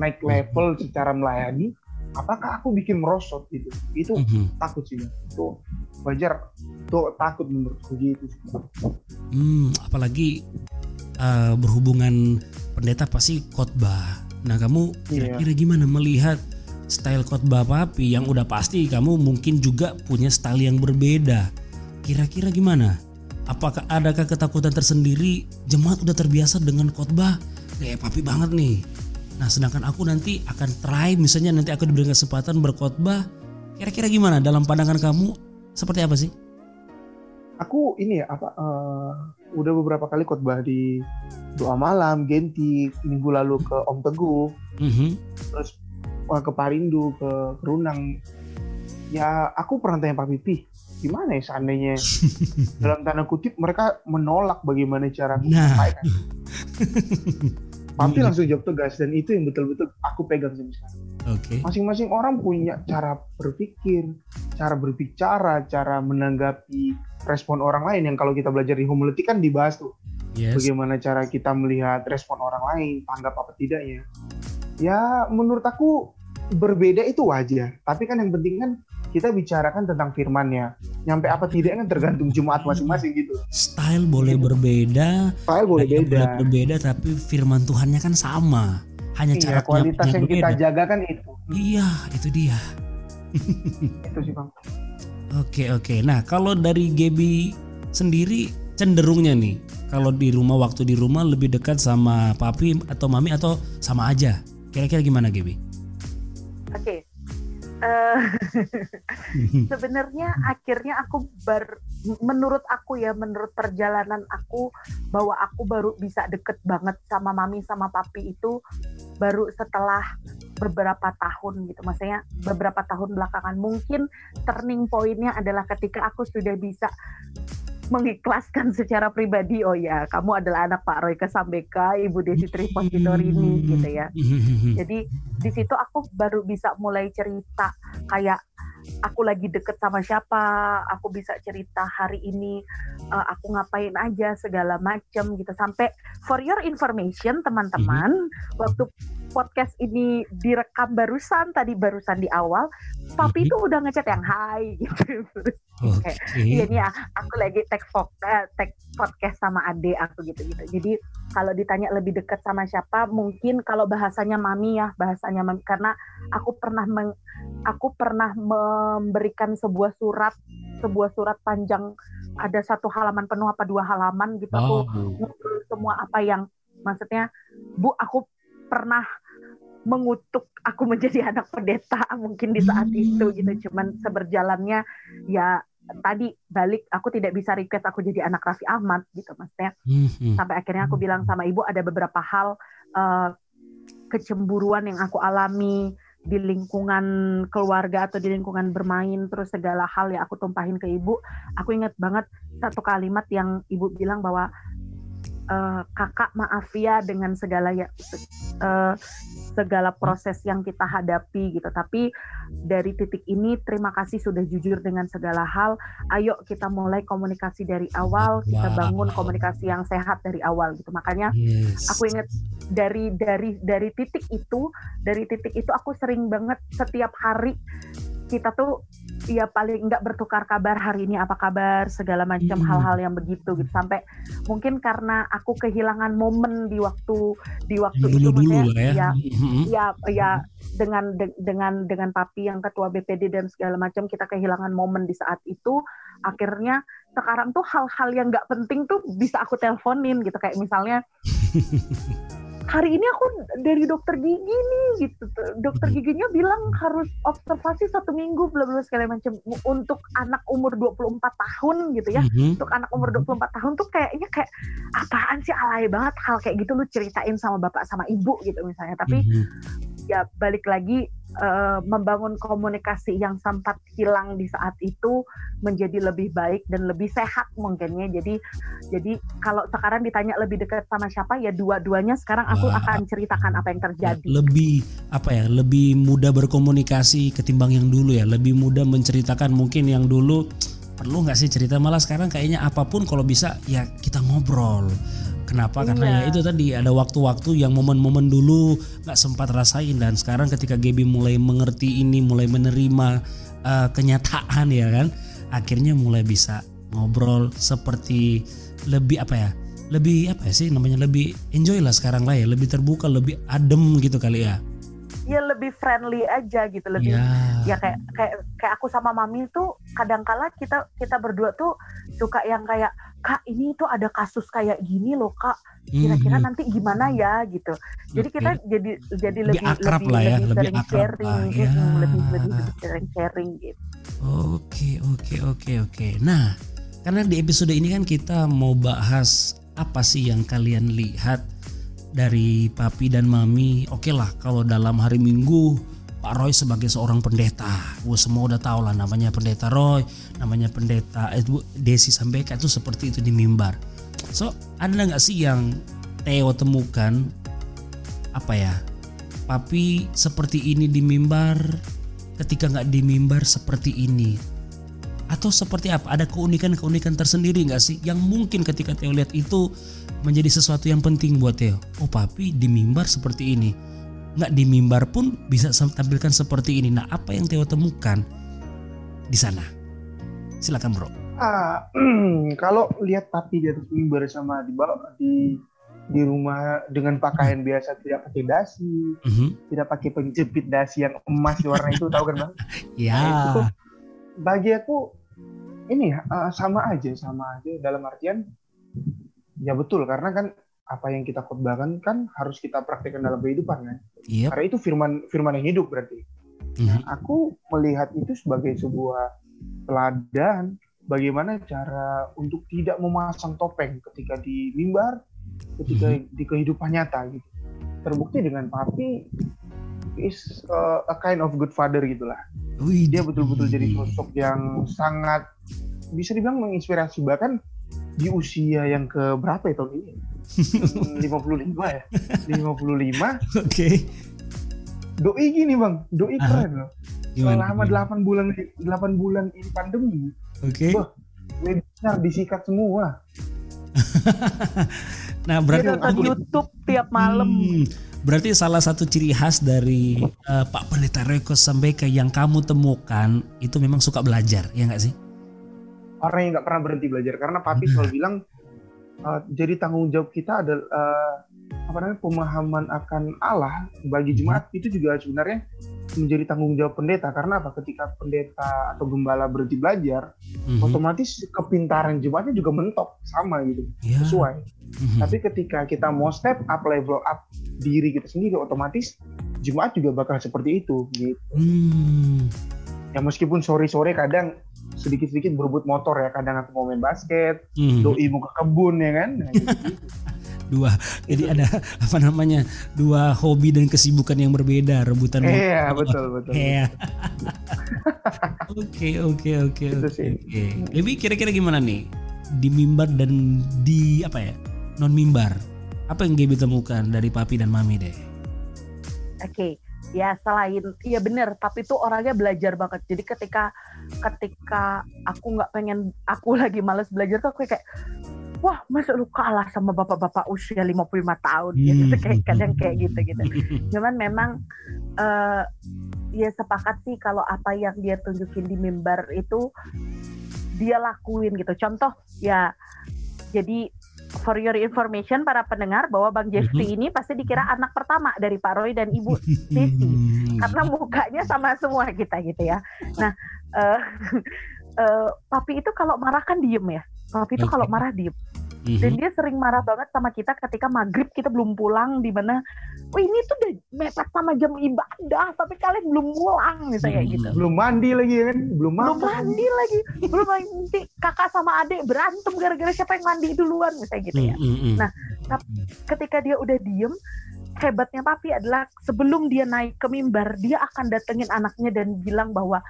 naik mhm. level secara melayani? Apakah aku bikin merosot gitu? Itu mm -hmm. takut sih itu wajar. Tuh takut menurutku gitu hmm, apalagi uh, berhubungan pendeta pasti khotbah. Nah kamu iya. kira-kira gimana melihat style khotbah papi? Yang udah pasti kamu mungkin juga punya style yang berbeda. Kira-kira gimana Apakah adakah ketakutan tersendiri? Jemaat udah terbiasa dengan khotbah kayak papi banget nih. Nah, sedangkan aku nanti akan try misalnya nanti aku diberi kesempatan berkhotbah. Kira-kira gimana dalam pandangan kamu? Seperti apa sih? Aku ini ya apa uh, udah beberapa kali khotbah di doa malam, Genti, minggu lalu ke Om Teguh, mm -hmm. terus ke Parindu, ke Kerunang. Ya aku pernah tanya Pak Pipi, gimana ya seandainya dalam tanda kutip mereka menolak bagaimana cara menyampaikan. Nah. Papi langsung jawab tegas dan itu yang betul-betul aku pegang sampai sekarang. Okay. Masing-masing orang punya cara berpikir, cara berbicara, cara menanggapi respon orang lain yang kalau kita belajar di homiletik kan dibahas tuh. Yes. Bagaimana cara kita melihat respon orang lain, tanggap apa tidaknya. Ya menurut aku berbeda itu wajar, tapi kan yang penting kan kita bicarakan tentang firmannya. Nyampe apa tidak kan tergantung jemaat masing-masing gitu. Style boleh gitu. berbeda, style boleh beda. berbeda tapi firman Tuhannya kan sama. Hanya iya, cara kualitas yang berbeda. kita jaga kan itu. Iya, itu dia. itu sih bang. Oke oke. Nah kalau dari Gebi sendiri cenderungnya nih, kalau di rumah waktu di rumah lebih dekat sama papi atau mami atau sama aja? Kira-kira gimana Gebi? Oke, uh, sebenarnya akhirnya aku ber menurut aku ya menurut perjalanan aku bahwa aku baru bisa deket banget sama mami sama papi itu baru setelah beberapa tahun gitu. Maksudnya beberapa tahun belakangan. Mungkin turning pointnya adalah ketika aku sudah bisa mengikhlaskan secara pribadi oh ya kamu adalah anak Pak Roy Kesambeka Ibu Desi Tripositorini gitu ya. Jadi di situ aku baru bisa mulai cerita kayak aku lagi deket sama siapa, aku bisa cerita hari ini uh, aku ngapain aja segala macem gitu sampai for your information teman-teman mm-hmm. waktu podcast ini direkam barusan tadi barusan di awal papi itu mm-hmm. udah ngechat yang hai gitu. Okay. nih ya aku lagi tag uh, tag podcast sama ade aku gitu gitu jadi kalau ditanya lebih dekat sama siapa mungkin kalau bahasanya mami ya bahasanya mami. Karena aku pernah meng, aku pernah memberikan sebuah surat sebuah surat panjang ada satu halaman penuh apa dua halaman gitu. Aku ngobrol semua apa yang maksudnya bu aku pernah mengutuk aku menjadi anak pendeta mungkin di saat hmm. itu gitu cuman seberjalannya ya tadi balik aku tidak bisa request aku jadi anak Raffi Ahmad gitu maksudnya hmm. sampai akhirnya aku bilang sama ibu ada beberapa hal uh, kecemburuan yang aku alami di lingkungan keluarga atau di lingkungan bermain terus segala hal yang aku tumpahin ke ibu aku ingat banget satu kalimat yang ibu bilang bahwa uh, kakak maaf ya dengan segala ya uh, segala proses yang kita hadapi gitu. Tapi dari titik ini terima kasih sudah jujur dengan segala hal. Ayo kita mulai komunikasi dari awal, kita bangun komunikasi yang sehat dari awal gitu. Makanya yes. aku ingat dari dari dari titik itu, dari titik itu aku sering banget setiap hari kita tuh ya paling nggak bertukar kabar hari ini apa kabar segala macam hmm. hal-hal yang begitu gitu sampai mungkin karena aku kehilangan momen di waktu di waktu dulu, itu dulu ya. ya hmm. ya ya dengan de, dengan dengan papi yang ketua BPD dan segala macam kita kehilangan momen di saat itu akhirnya sekarang tuh hal-hal yang nggak penting tuh bisa aku teleponin gitu kayak misalnya hari ini aku dari dokter gigi nih gitu dokter mm-hmm. giginya bilang harus observasi satu minggu bla bla segala macam untuk anak umur 24 tahun gitu ya mm-hmm. untuk anak umur 24 tahun tuh kayaknya kayak apaan sih alay banget hal kayak gitu lu ceritain sama bapak sama ibu gitu misalnya tapi mm-hmm. ya balik lagi uh, membangun komunikasi yang sempat hilang di saat itu menjadi lebih baik dan lebih sehat mungkinnya. Jadi jadi kalau sekarang ditanya lebih dekat sama siapa ya dua-duanya sekarang aku Wah. akan ceritakan apa yang terjadi. Lebih apa ya? Lebih mudah berkomunikasi ketimbang yang dulu ya. Lebih mudah menceritakan mungkin yang dulu perlu nggak sih cerita malah sekarang kayaknya apa pun kalau bisa ya kita ngobrol Kenapa? Iya. Karena ya itu tadi ada waktu-waktu yang momen-momen dulu nggak sempat rasain dan sekarang ketika Gaby mulai mengerti ini, mulai menerima uh, kenyataan ya kan, akhirnya mulai bisa ngobrol seperti lebih apa ya? Lebih apa sih namanya? Lebih enjoy lah sekarang lah ya, lebih terbuka, lebih adem gitu kali ya ya lebih friendly aja gitu lebih yeah. ya kayak kayak kayak aku sama mami tuh kadangkala kita kita berdua tuh suka yang kayak kak ini tuh ada kasus kayak gini loh kak kira-kira mm-hmm. nanti gimana ya gitu jadi okay. kita jadi jadi lebih lebih akrab lebih, lah ya, lebih, lebih sharing lah, ya. gitu, lebih lebih lebih sering sharing gitu oke oke oke oke nah karena di episode ini kan kita mau bahas apa sih yang kalian lihat dari papi dan mami oke okay lah kalau dalam hari minggu Pak Roy sebagai seorang pendeta, gue semua udah tahu lah namanya pendeta Roy, namanya pendeta eh, Desi Sambeka itu seperti itu di mimbar. So ada nggak sih yang Theo temukan apa ya, papi seperti ini di mimbar, ketika nggak di mimbar seperti ini, atau seperti apa? Ada keunikan-keunikan tersendiri nggak sih yang mungkin ketika Theo lihat itu menjadi sesuatu yang penting buat Theo. Oh papi di mimbar seperti ini. Nggak di mimbar pun bisa tampilkan seperti ini. Nah apa yang Theo temukan di sana? Silakan bro. Ah, kalau lihat papi di atas mimbar sama di bawah di di rumah dengan pakaian hmm. biasa tidak pakai dasi, mm-hmm. tidak pakai penjepit dasi yang emas di warna itu tahu kan bang? Iya. Nah, bagi aku ini uh, sama aja sama aja dalam artian Ya betul, karena kan apa yang kita khotbahkan kan harus kita praktekkan dalam kehidupan kan. Yep. Karena itu firman firman yang hidup berarti. Mm-hmm. Nah, aku melihat itu sebagai sebuah teladan bagaimana cara untuk tidak memasang topeng ketika di mimbar, ketika mm-hmm. di kehidupan nyata gitu. Terbukti dengan papi is uh, a kind of good father gitulah. Wih, dia betul-betul jadi sosok yang sangat bisa dibilang menginspirasi bahkan di usia yang ke berapa ya tahun ini? 55 ya. 55. Oke. Okay. Doi gini, Bang. Doi Aha. keren loh. Gimana, Selama gimana? 8 bulan 8 bulan ini pandemi. Oke. Okay. Webinar disikat semua. nah, berarti Dia nonton YouTube tiap malam. Hmm, berarti salah satu ciri khas dari uh, Pak Pendeta Reko sampai ke yang kamu temukan itu memang suka belajar, ya nggak sih? Orang yang nggak pernah berhenti belajar karena papi selalu hmm. bilang uh, jadi tanggung jawab kita adalah uh, apa namanya pemahaman akan Allah bagi jemaat itu juga sebenarnya menjadi tanggung jawab pendeta karena apa ketika pendeta atau gembala berhenti belajar mm-hmm. otomatis kepintaran jemaatnya juga mentok sama gitu yeah. sesuai mm-hmm. tapi ketika kita mau step up level up diri kita sendiri otomatis jemaat juga bakal seperti itu gitu mm. ya meskipun sore sore kadang sedikit-sedikit berebut motor ya kadang aku mau main basket hmm. doi mau ke kebun ya kan? Nah, gitu, dua jadi ada apa namanya dua hobi dan kesibukan yang berbeda rebutan motor. iya betul betul iya. oke oke oke oke lebih kira-kira gimana nih? Di mimbar dan di apa ya non mimbar apa yang Gaby temukan dari papi dan mami deh? Oke okay ya selain iya bener tapi tuh orangnya belajar banget. Jadi ketika ketika aku nggak pengen aku lagi males belajar tuh aku kayak wah masa lu kalah sama bapak-bapak usia 55 tahun. Hmm. gitu kayak kadang kayak gitu gitu cuman memang uh, ya sepakat sih kalau apa yang dia tunjukin di mimbar itu dia lakuin gitu. Contoh ya jadi for your information para pendengar bahwa Bang Jeffrey mhm. ini pasti dikira anak pertama dari Pak Roy dan Ibu Siti karena mukanya sama semua kita gitu ya. Nah, uh, uh, papi itu kalau marah kan diem ya. Papi itu kalau marah diem. Mm-hmm. Dan dia sering marah banget sama kita ketika maghrib kita belum pulang di mana, oh ini tuh udah mepet sama jam ibadah, tapi kalian belum pulang misalnya mm-hmm. gitu. Belum mandi lagi kan, belum Belum mandi lagi, belum mandi. Kakak sama adik berantem gara-gara siapa yang mandi duluan misalnya gitu ya. Mm-hmm. Nah, ketika dia udah diem, hebatnya papi adalah sebelum dia naik ke mimbar, dia akan datengin anaknya dan bilang bahwa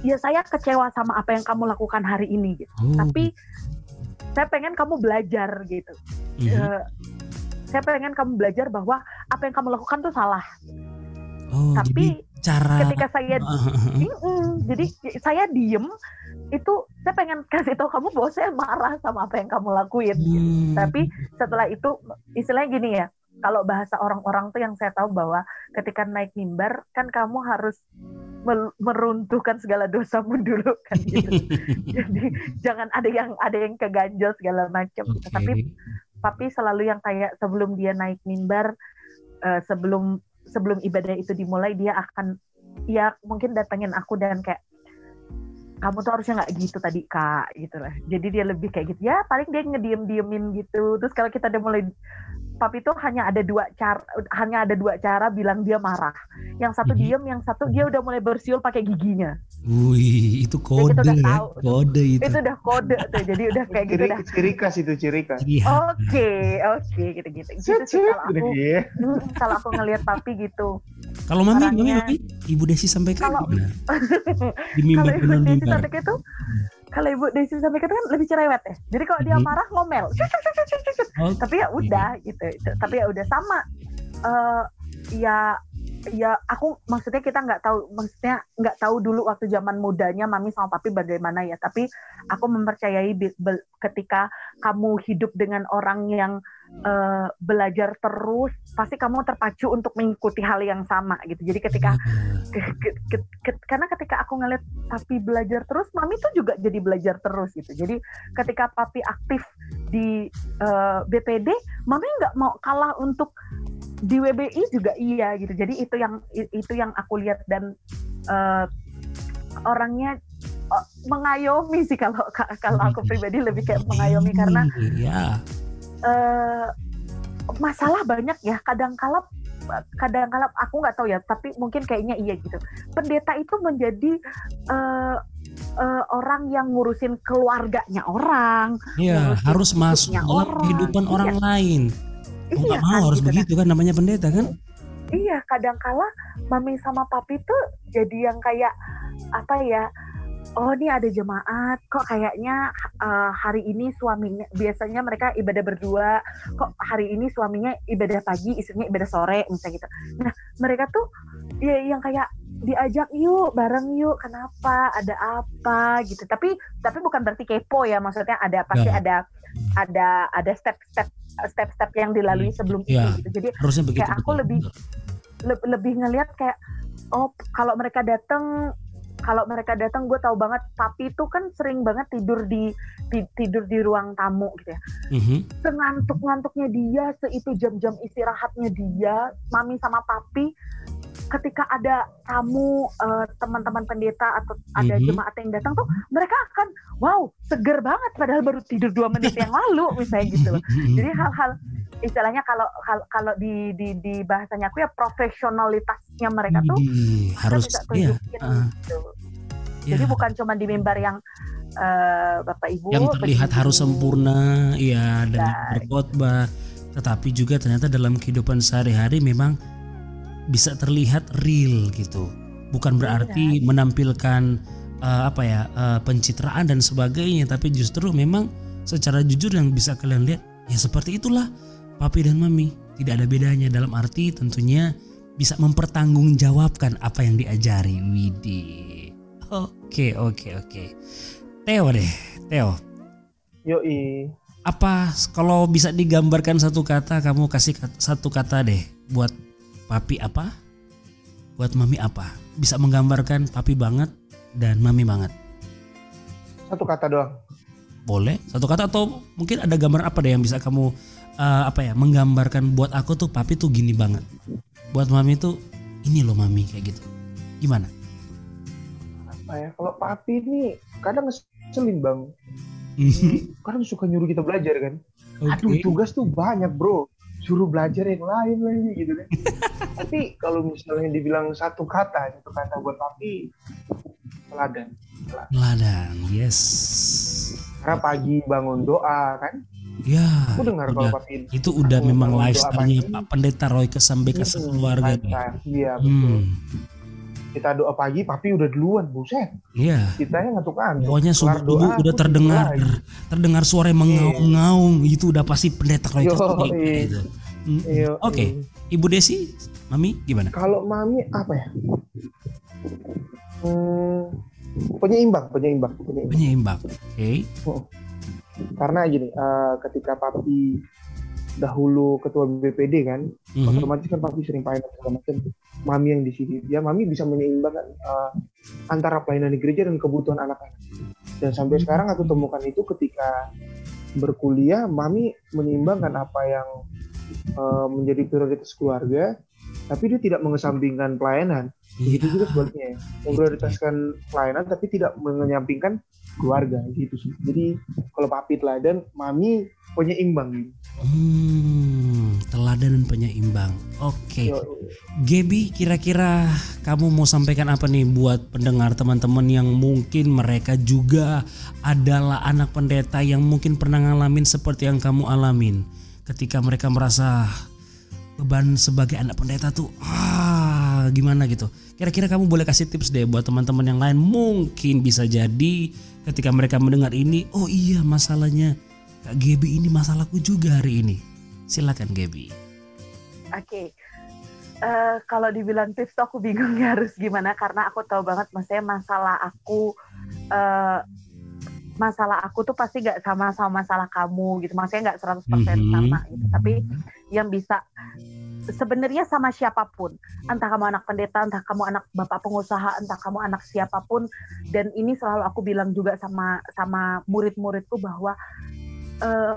ya saya kecewa sama apa yang kamu lakukan hari ini gitu. Oh. Tapi saya pengen kamu belajar gitu mm-hmm. uh, saya pengen kamu belajar bahwa apa yang kamu lakukan tuh salah oh, tapi cara ketika saya mm, jadi saya diem itu saya pengen kasih tahu kamu bahwa saya marah sama apa yang kamu lakuin hmm. gitu. tapi setelah itu istilahnya gini ya kalau bahasa orang-orang tuh yang saya tahu bahwa ketika naik mimbar kan kamu harus meruntuhkan segala dosamu dulu kan gitu. Jadi jangan ada yang ada yang keganjel segala macam okay. gitu. Tapi papi selalu yang kayak sebelum dia naik mimbar uh, sebelum sebelum ibadah itu dimulai dia akan ya mungkin datengin aku dan kayak kamu tuh harusnya nggak gitu tadi kak gitu lah jadi dia lebih kayak gitu ya paling dia ngediem diemin gitu terus kalau kita udah mulai papi itu hanya ada dua cara hanya ada dua cara bilang dia marah yang satu mm-hmm. diem yang satu dia udah mulai bersiul pakai giginya Wih, itu kode udah ya. Tahu. Kode itu. Itu udah kode tuh. Jadi udah kayak gitu dah. Ciri khas itu ciri khas. Iya. Oke, oke gitu-gitu. Gitu sih kalau aku. Hmm, kalau aku ngelihat papi gitu. Kalau mami, mami, mami, Ibu Desi sampaikan kalau, Di mimbar kalau Ibu Desi sampaikan itu kalau Ibu Desi sampaikan kan lebih cerewet ya. Jadi kalau dia mhm. marah ngomel. Okay. Tapi ya udah gitu. Tapi ya udah sama. Uh, ya ya aku maksudnya kita nggak tahu maksudnya nggak tahu dulu waktu zaman mudanya mami sama papi bagaimana ya tapi aku mempercayai ketika kamu hidup dengan orang yang uh, belajar terus pasti kamu terpacu untuk mengikuti hal yang sama gitu. Jadi ketika ke, ke, ke, ke, karena ketika aku ngeliat papi belajar terus mami tuh juga jadi belajar terus gitu. Jadi ketika papi aktif di uh, eh, BPD mami nggak mau kalah untuk di WBI juga iya gitu. Jadi itu yang itu yang aku lihat dan uh, orangnya mengayomi sih kalau kalau aku pribadi lebih kayak mengayomi karena yeah. Uh, masalah banyak ya. Kadang kala kadang kala aku nggak tahu ya tapi mungkin kayaknya iya gitu. Pendeta itu menjadi uh, uh, orang yang ngurusin keluarganya orang iya harus masuk dalam kehidupan orang iya. lain Oh, iya, mau kan, harus gitu begitu kan namanya pendeta kan? iya kadangkala mami sama papi tuh jadi yang kayak apa ya oh ini ada jemaat. Kok kayaknya uh, hari ini suaminya biasanya mereka ibadah berdua. Kok hari ini suaminya ibadah pagi istrinya ibadah sore misalnya gitu. Nah mereka tuh ya yang kayak diajak yuk bareng yuk kenapa? Ada apa? Gitu. Tapi tapi bukan berarti kepo ya maksudnya ada pasti ya. ada ada ada step-step step-step yang dilalui hmm. sebelum ya. itu. Gitu jadi Harusnya begitu, kayak aku lebih le, lebih ngelihat kayak oh kalau mereka datang kalau mereka datang gue tahu banget papi itu kan sering banget tidur di, di tidur di ruang tamu gitu ya mm-hmm. sengantuk ngantuknya dia seitu jam-jam istirahatnya dia mami sama papi ketika ada tamu uh, teman-teman pendeta atau ada mm-hmm. jemaat yang datang tuh mereka akan wow seger banget padahal baru tidur dua menit yang lalu misalnya gitu mm-hmm. jadi hal-hal istilahnya kalau kalau di, di di bahasanya aku ya profesionalitasnya mereka tuh harus bisa tunjukin iya, uh, gitu. Yeah. Jadi bukan cuma di mimbar yang uh, Bapak Ibu yang terlihat harus sempurna ya dan berkhotbah tetapi juga ternyata dalam kehidupan sehari-hari memang bisa terlihat real gitu. Bukan berarti ya. menampilkan uh, apa ya uh, pencitraan dan sebagainya tapi justru memang secara jujur yang bisa kalian lihat ya seperti itulah papi dan mami tidak ada bedanya dalam arti tentunya bisa mempertanggungjawabkan apa yang diajari Widi. Oke oke oke. Teo deh, Teo. Yoi. Apa kalau bisa digambarkan satu kata kamu kasih satu kata deh buat papi apa? Buat mami apa? Bisa menggambarkan papi banget dan mami banget. Satu kata doang. Boleh, satu kata atau mungkin ada gambar apa deh yang bisa kamu uh, apa ya menggambarkan buat aku tuh papi tuh gini banget buat mami tuh ini loh mami kayak gitu gimana apa ya kalau papi ini kadang ngeselin bang kadang suka nyuruh kita belajar kan okay. aduh tugas tuh banyak bro suruh belajar yang lain lagi gitu kan tapi kalau misalnya dibilang satu kata satu kata buat papi teladan teladan yes karena pagi bangun doa kan Ya. Aku dengar udah, kalau Papi itu udah memang lifestyle-nya Pak Pendeta Roy Kesambe ke keluarga. Iya betul. Hmm. Kita doa pagi, Papi udah duluan, buset. Iya. Kita yang ngantuk-ngantuk. Pokoknya subuh dulu udah terdengar, terdengar suara mengaung-ngaung, itu udah pasti Pendeta Roy Kesambe. Gitu. Hmm. Oke, okay. Ibu Desi, Mami gimana? Kalau Mami apa ya? Hmm, penyeimbang, penyeimbang, penyeimbang. Penyeimbang, oke. Okay. Oh karena gini uh, ketika papi dahulu ketua BPD kan mm-hmm. otomatis kan papi sering pelayanan segala macam mami yang di sini. Dia mami bisa menyeimbangkan uh, antara pelayanan di gereja dan kebutuhan anak-anak. Dan sampai sekarang aku temukan itu ketika berkuliah mami menyeimbangkan apa yang uh, menjadi prioritas keluarga tapi dia tidak mengesampingkan pelayanan. Begitu juga sebaliknya. Memprioritaskan pelayanan tapi tidak menyampingkan keluarga gitu sih. Jadi kalau papi teladan, mami penyeimbang. Hmm, teladan dan penyeimbang. Oke. Okay. Gebi, kira-kira kamu mau sampaikan apa nih buat pendengar teman-teman yang mungkin mereka juga adalah anak pendeta yang mungkin pernah ngalamin seperti yang kamu alamin ketika mereka merasa beban sebagai anak pendeta tuh ah gimana gitu. Kira-kira kamu boleh kasih tips deh buat teman-teman yang lain mungkin bisa jadi ketika mereka mendengar ini, oh iya masalahnya Kak Gebi ini masalahku juga hari ini. Silakan Gebi. Oke. Okay. Uh, eh, kalau dibilang tips tuh aku bingung ya harus gimana karena aku tahu banget maksudnya masalah aku uh, masalah aku tuh pasti gak sama sama masalah kamu gitu maksudnya gak 100% mm -hmm. sama gitu tapi yang bisa sebenarnya sama siapa pun. Entah kamu anak pendeta entah kamu anak bapak pengusaha entah kamu anak siapa pun. Dan ini selalu aku bilang juga sama sama murid-muridku bahwa uh,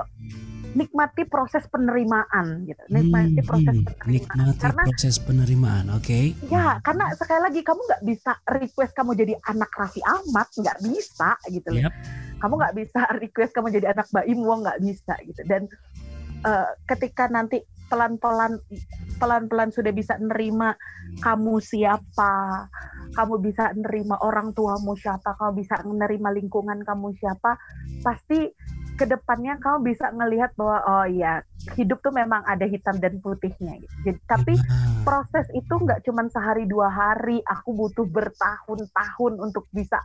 nikmati proses penerimaan gitu. Nikmati hmm, proses hmm, penerimaan. Nikmati karena proses penerimaan oke? Okay. ya karena sekali lagi kamu nggak bisa request kamu jadi anak Raffi Ahmad nggak bisa gitu loh. Yep. kamu nggak bisa request kamu jadi anak Mbak Imwo nggak bisa gitu. Dan uh, ketika nanti pelan-pelan pelan-pelan sudah bisa nerima kamu siapa, kamu bisa nerima orang tuamu siapa, kamu bisa menerima lingkungan kamu siapa, pasti ke depannya kamu bisa ngelihat bahwa oh iya hidup tuh memang ada hitam dan putihnya. Gitu. Jadi, tapi proses itu nggak cuma sehari dua hari. Aku butuh bertahun-tahun untuk bisa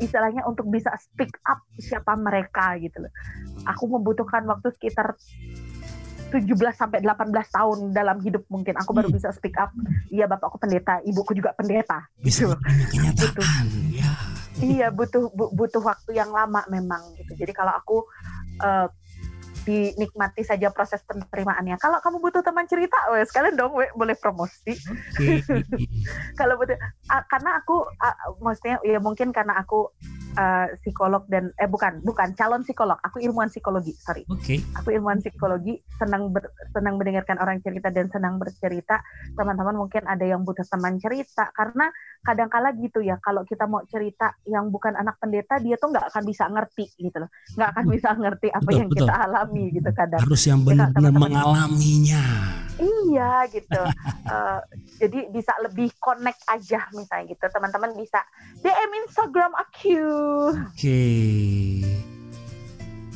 istilahnya untuk bisa speak up siapa mereka gitu loh. Aku membutuhkan waktu sekitar 17 sampai 18 tahun dalam hidup mungkin aku baru hmm. bisa speak up. Iya bapakku pendeta, ibuku juga pendeta. Bisa gitu. butuh, ya. Iya butuh bu, butuh waktu yang lama memang gitu. Jadi kalau aku uh, dinikmati saja proses penerimaannya. Kalau kamu butuh teman cerita, weh, sekalian dong weh, boleh promosi. Kalau butuh, uh, karena aku, uh, maksudnya ya mungkin karena aku uh, psikolog dan eh bukan bukan calon psikolog. Aku ilmuwan psikologi sorry. Okay. aku ilmuwan psikologi senang ber, senang mendengarkan orang cerita dan senang bercerita. Teman-teman mungkin ada yang butuh teman cerita karena kadang-kala gitu ya kalau kita mau cerita yang bukan anak pendeta dia tuh nggak akan bisa ngerti gitu loh. Nggak akan bisa ngerti apa betul, yang betul. kita alami gitu kadang. Harus yang benar-benar mengalaminya. Iya gitu. Uh, jadi bisa lebih connect aja misalnya gitu. Teman-teman bisa DM Instagram aku oke okay.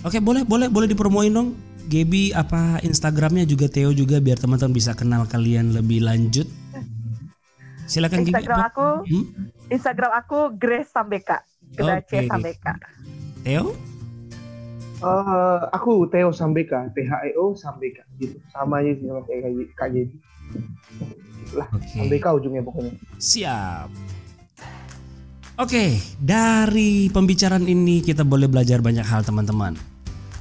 oke okay, boleh boleh boleh dipromoin dong Gaby apa Instagramnya juga Theo juga biar teman-teman bisa kenal kalian lebih lanjut silakan Instagram Gaby. aku hmm? Instagram aku Grace Sambeka Grace okay. Sambeka Theo Uh, aku Theo Sambeka, T H E O Sambeka gitu. Sama aja sih sama kayak Kak Gaby. Lah, okay. Sambeka ujungnya pokoknya. Siap. Oke, dari pembicaraan ini kita boleh belajar banyak hal teman-teman.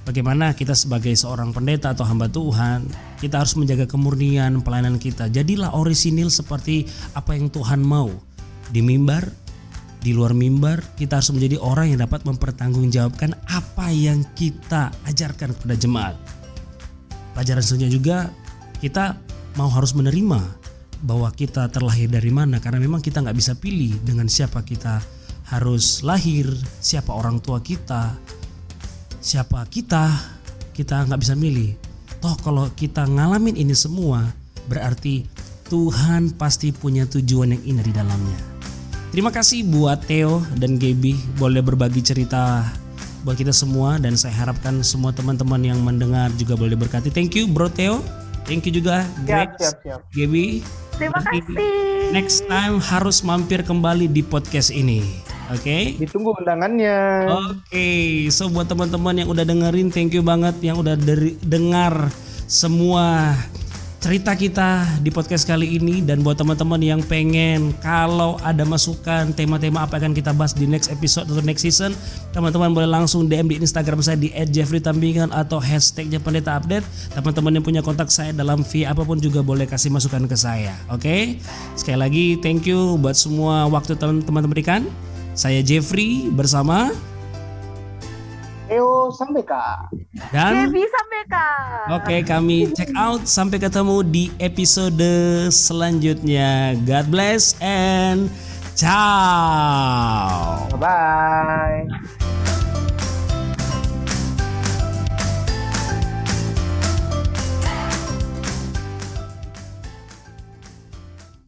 Bagaimana kita sebagai seorang pendeta atau hamba Tuhan, kita harus menjaga kemurnian pelayanan kita. Jadilah orisinil seperti apa yang Tuhan mau. Di mimbar, di luar mimbar kita harus menjadi orang yang dapat mempertanggungjawabkan apa yang kita ajarkan kepada jemaat. Pelajaran selanjutnya juga kita mau harus menerima bahwa kita terlahir dari mana karena memang kita nggak bisa pilih dengan siapa kita harus lahir, siapa orang tua kita, siapa kita, kita nggak bisa milih. Toh kalau kita ngalamin ini semua berarti Tuhan pasti punya tujuan yang indah di dalamnya. Terima kasih buat Theo dan Gaby boleh berbagi cerita buat kita semua dan saya harapkan semua teman-teman yang mendengar juga boleh berkati. Thank you Bro Theo. Thank you juga Greg, siap, siap, siap. Gaby. Terima kasih. Next time harus mampir kembali di podcast ini. Oke. Okay? Ditunggu undangannya. Oke, okay. so buat teman-teman yang udah dengerin, thank you banget yang udah dari, dengar semua cerita kita di podcast kali ini. Dan buat teman-teman yang pengen kalau ada masukan tema-tema apa yang akan kita bahas di next episode atau next season teman-teman boleh langsung DM di Instagram saya di @jeffreytambingan atau hashtagnya pendeta update. Teman-teman yang punya kontak saya dalam via apa pun juga boleh kasih masukan ke saya oke? Okay? sekali lagi thank you buat semua waktu teman-teman berikan. Saya Jeffrey bersama Eo Sambeka. Dan Debbie Sambeka. Oke, okay, kami check out sampai ketemu di episode selanjutnya. God bless and ciao. Bye bye.